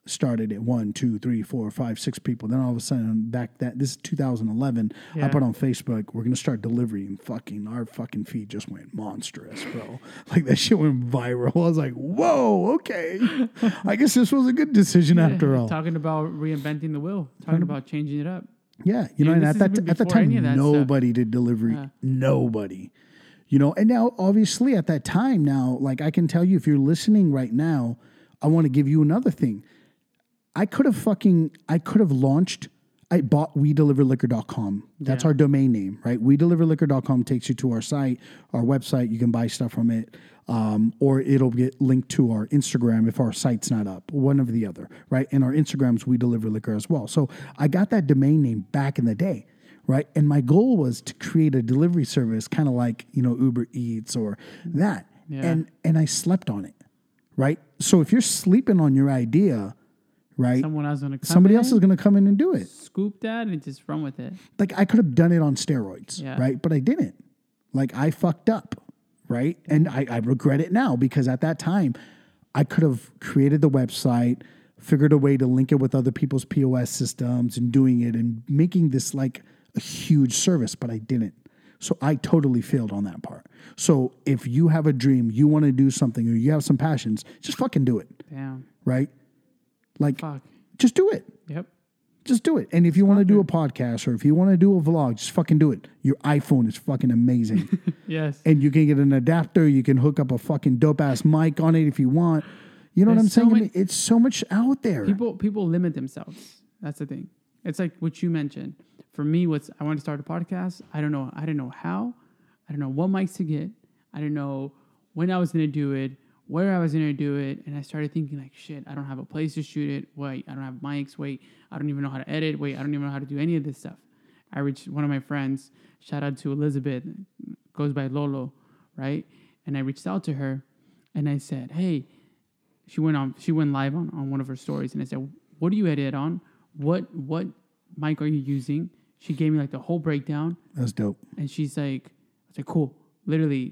Started at one, two, three, four, five, six people. Then all of a sudden, back that this is 2011. I put on Facebook, we're gonna start delivery, and fucking our fucking feed just went monstrous, bro. Like that shit went viral. I was like, whoa, okay. I guess this was a good decision after all. Talking about reinventing the wheel, talking about changing it up. Yeah, you know, And and at that at the time, of stuff. nobody did delivery. Nobody, you know. And now, obviously, at that time, now, like I can tell you, if you're listening right now, I want to give you another thing. I could have fucking, I could have launched. I bought WeDeliverLiquor.com. That's Yeah. our domain name, right? WeDeliverLiquor.com takes you to our site, our website. You can buy stuff from it, um, or it'll get linked to our Instagram if our site's not up. One of the other, right? And our Instagrams, We Deliver Liquor as well. So I got that domain name back in the day, right? And my goal was to create a delivery service, kind of like you know Uber Eats or that. Yeah. And and I slept on it, right? So if you're sleeping on your idea, right? Someone else gonna come Somebody in, else is going to come in and do it. scoop that and just run with it. Like I could have done it on steroids, Yeah. right? But I didn't. Like I fucked up, right? And I, I regret it now because at that time I could have created the website, figured a way to link it with other people's POS systems and doing it and making this like a huge service, but I didn't. So I totally failed on that part. So if you have a dream, you want to do something or you have some passions, just fucking do it, Yeah. right? Like Fuck. just do it. Yep. Just do it. And if you want to do a podcast or if you want to do a vlog, just fucking do it. Your iPhone is fucking amazing. Yes. and you can get an adapter. You can hook up a fucking dope ass mic on it if you want. You know what I'm There's so saying? I many- mean, it's so much out there. people people limit themselves. That's the thing. It's like what you mentioned. For me, what's I want to start a podcast. I don't know. I didn't know how. I don't know what mics to get. I didn't know when I was gonna do it, where I was gonna do it, and I started thinking like, shit, I don't have a place to shoot it. Wait, I don't have mics. Wait, I don't even know how to edit. Wait, I don't even know how to do any of this stuff. I reached one of my friends. Shout out to Elizabeth, goes by Lolo, right? And I reached out to her, and I said, hey, she went on she went live on, on one of her stories and I said, What do you edit on? What what mic are you using? She gave me like the whole breakdown That's dope. and she's like, I was like, cool. Literally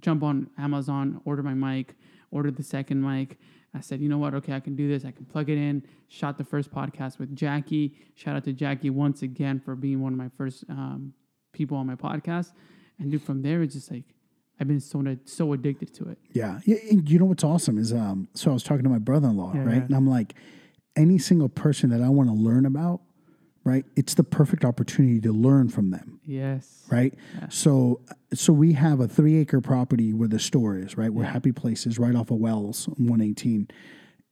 jump on Amazon, order my mic, order the second mic. I said, you know what? Okay, I can do this. I can plug it in. Shot the first podcast with Jackie. Shout out to Jackie once again for being one of my first um, people on my podcast. And dude, from there, it's just like I've been so so addicted to it. Yeah. yeah. and You know what's awesome is um. So I was talking to my brother in law, Yeah, right? yeah. And I'm like, any single person that I want to learn about, right? It's the perfect opportunity to learn from them. Yes. right? So, so we have a three acre property where the store is, right? We're Happy Places, right off of Wells, one eighteen,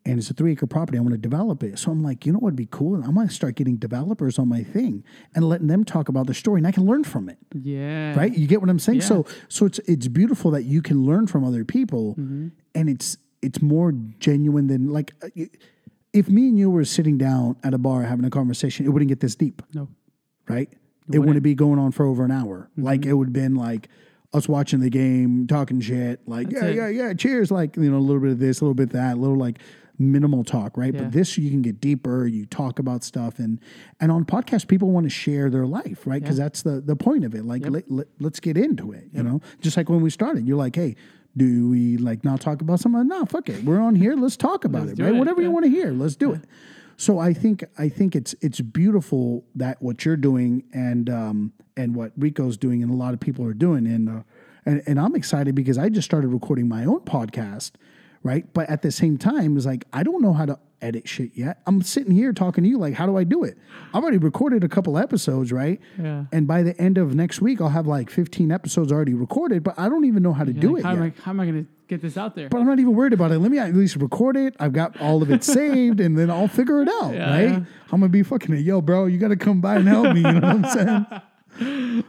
and it's a three acre property. I want to develop it, so I'm like, you know what would be cool? I'm going to start getting developers on my thing and letting them talk about the story, and I can learn from it, Yeah. right? You get what I'm saying? Yeah. So, so it's it's beautiful that you can learn from other people, Mm-hmm. and it's it's more genuine than like. uh, If me and you were sitting down at a bar having a conversation, it wouldn't get this deep No. right? It wouldn't be going on for over an hour. Mm-hmm. Like it would have been like us watching the game, talking shit, like That's yeah, it. yeah, yeah, cheers, like you know, a little bit of this, a little bit of that, a little like minimal talk, right? Yeah. But this you can get deeper, you talk about stuff, and and on podcasts people want to share their life, right? Because that's the the point of it. Like let, let, let's get into it, you know. Just like when we started, you're like, hey. Do we like not talk about something? No, fuck it. We're on here. Let's talk about Let's it, right? it, Whatever you want to hear, let's do it. So I think I think it's it's beautiful that what you're doing and um, and what Rico's doing and a lot of people are doing and uh, and and I'm excited because I just started recording my own podcast, right? But at the same time, it's like I don't know how to edit shit yet. I'm sitting here talking to you like, how do I do it? I've already recorded a couple episodes, right? Yeah. And by the end of next week, I'll have like 15 episodes already recorded, but I don't even know how to do Like, it how, yet. am I, how am I going to get this out there? But I'm not even worried about it. Let me at least record it. I've got all of it saved, and then I'll figure it out, Yeah, right? yeah. I'm gonna be fucking it. yo, bro. You got to come by and help me. You know what I'm saying?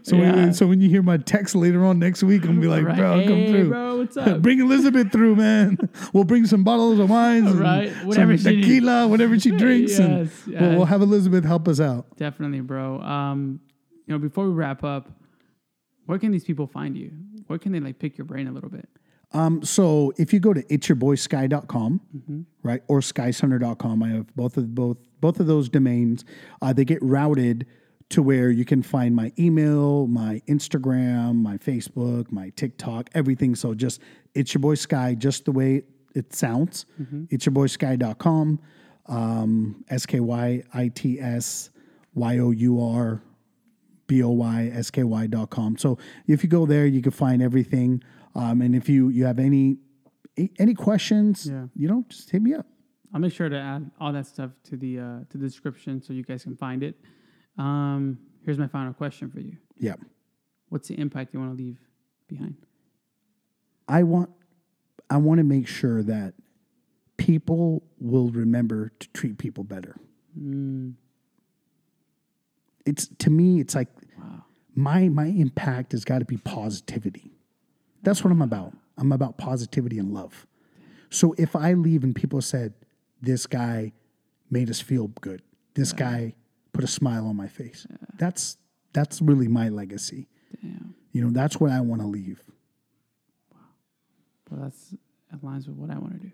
So, Yeah. when, so when you hear my text later on next week, I'm gonna be like, Right. bro, come through. bro, what's up? bring Elizabeth through, man. we'll bring some bottles of wines, Right. some Whatever she- tequila, whatever she drinks, and Yes, we'll, we'll have Elizabeth help us out. Definitely, bro. Um, you know, before we wrap up, where can these people find you? Where can they like pick your brain a little bit? Um, so if you go to itsyourboysky.com, Mm-hmm. right, or skysender.com, I have both of both both of those domains. Uh, they get routed to where you can find my email, my Instagram, my Facebook, my TikTok, everything. So just it's your boy Sky, just the way it sounds. Mm-hmm. It's your boy Sky.com. um, S K Y I T S Y O U R B O Y S K Y dot com. So if you go there, you can find everything. Um, and if you you have any any questions, Yeah. you know, just hit me up. I'll make sure to add all that stuff to the uh, to the description so you guys can find it. Um, here's my final question for you. Yeah. What's the impact you want to leave behind? I want I want to make sure that people will remember to treat people better. Mm, It's to me, it's like wow. my my impact has got to be positivity. That's what I'm about. I'm about positivity and love. So if I leave and people said, "This guy made us feel good. This guy put a smile on my face," that's that's really my legacy. Damn. You know, that's what I want to leave. Well, that's aligns with what I want to do.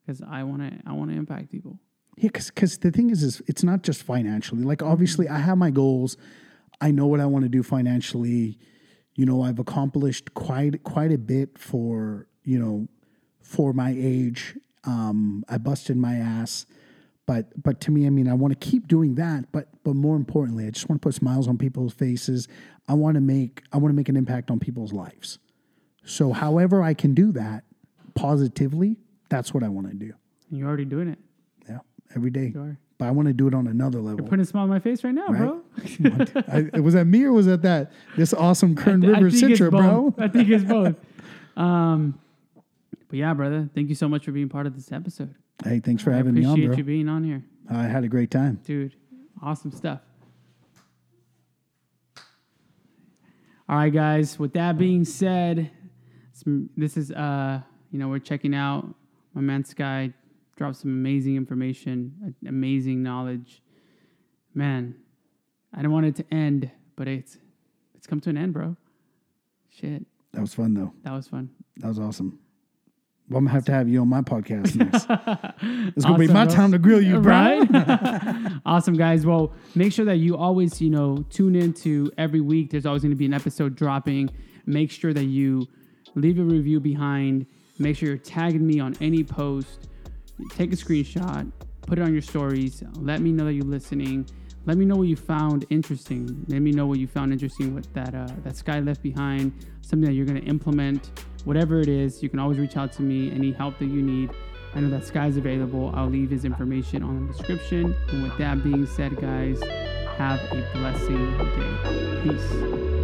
Because I want to, I want to impact people. Yeah, because the thing is, is it's not just financially. Like obviously, I have my goals. I know what I want to do financially. You know, I've accomplished quite quite a bit for you know for my age. Um, I busted my ass, but but to me, I mean, I want to keep doing that. But but more importantly, I just want to put smiles on people's faces. I want to make I want to make an impact on people's lives. So, however I can do that positively, that's what I want to do. And you're already doing it. Yeah, every day. You are. But I want to do it on another level. You're putting a smile on my face right now, bro. I, was that me or was that that this awesome Kern River Citra, bro? I think it's both. Um, but yeah, brother, thank you so much for being part of this episode. Hey, thanks for I having me on, bro. Appreciate you being on here, I had a great time. dude. Awesome stuff. All right, guys. With that being said, this is uh, you know, we're checking out my man Sky. Dropped some amazing information, amazing knowledge. Man, I didn't want it to end, but it's it's come to an end, bro. Shit, That was fun, though. that was fun. That was awesome. Well, I'm gonna have to have you on my podcast next. it's gonna be my time to grill you, bro. Right? awesome, guys. Well, make sure that you always, you know, tune into every week. There's always going to be an episode dropping. Make sure that you leave a review behind. Make sure you're tagging me on any post. Take a screenshot, put it on your stories. Let me know that you're listening. Let me know what you found interesting. Let me know what you found interesting with that uh, that Sky left behind. Something that you're going to implement. Whatever it is, you can always reach out to me. Any help that you need. I know that Sky's available. I'll leave his information on the description. And with that being said, guys, have a blessing day. Peace.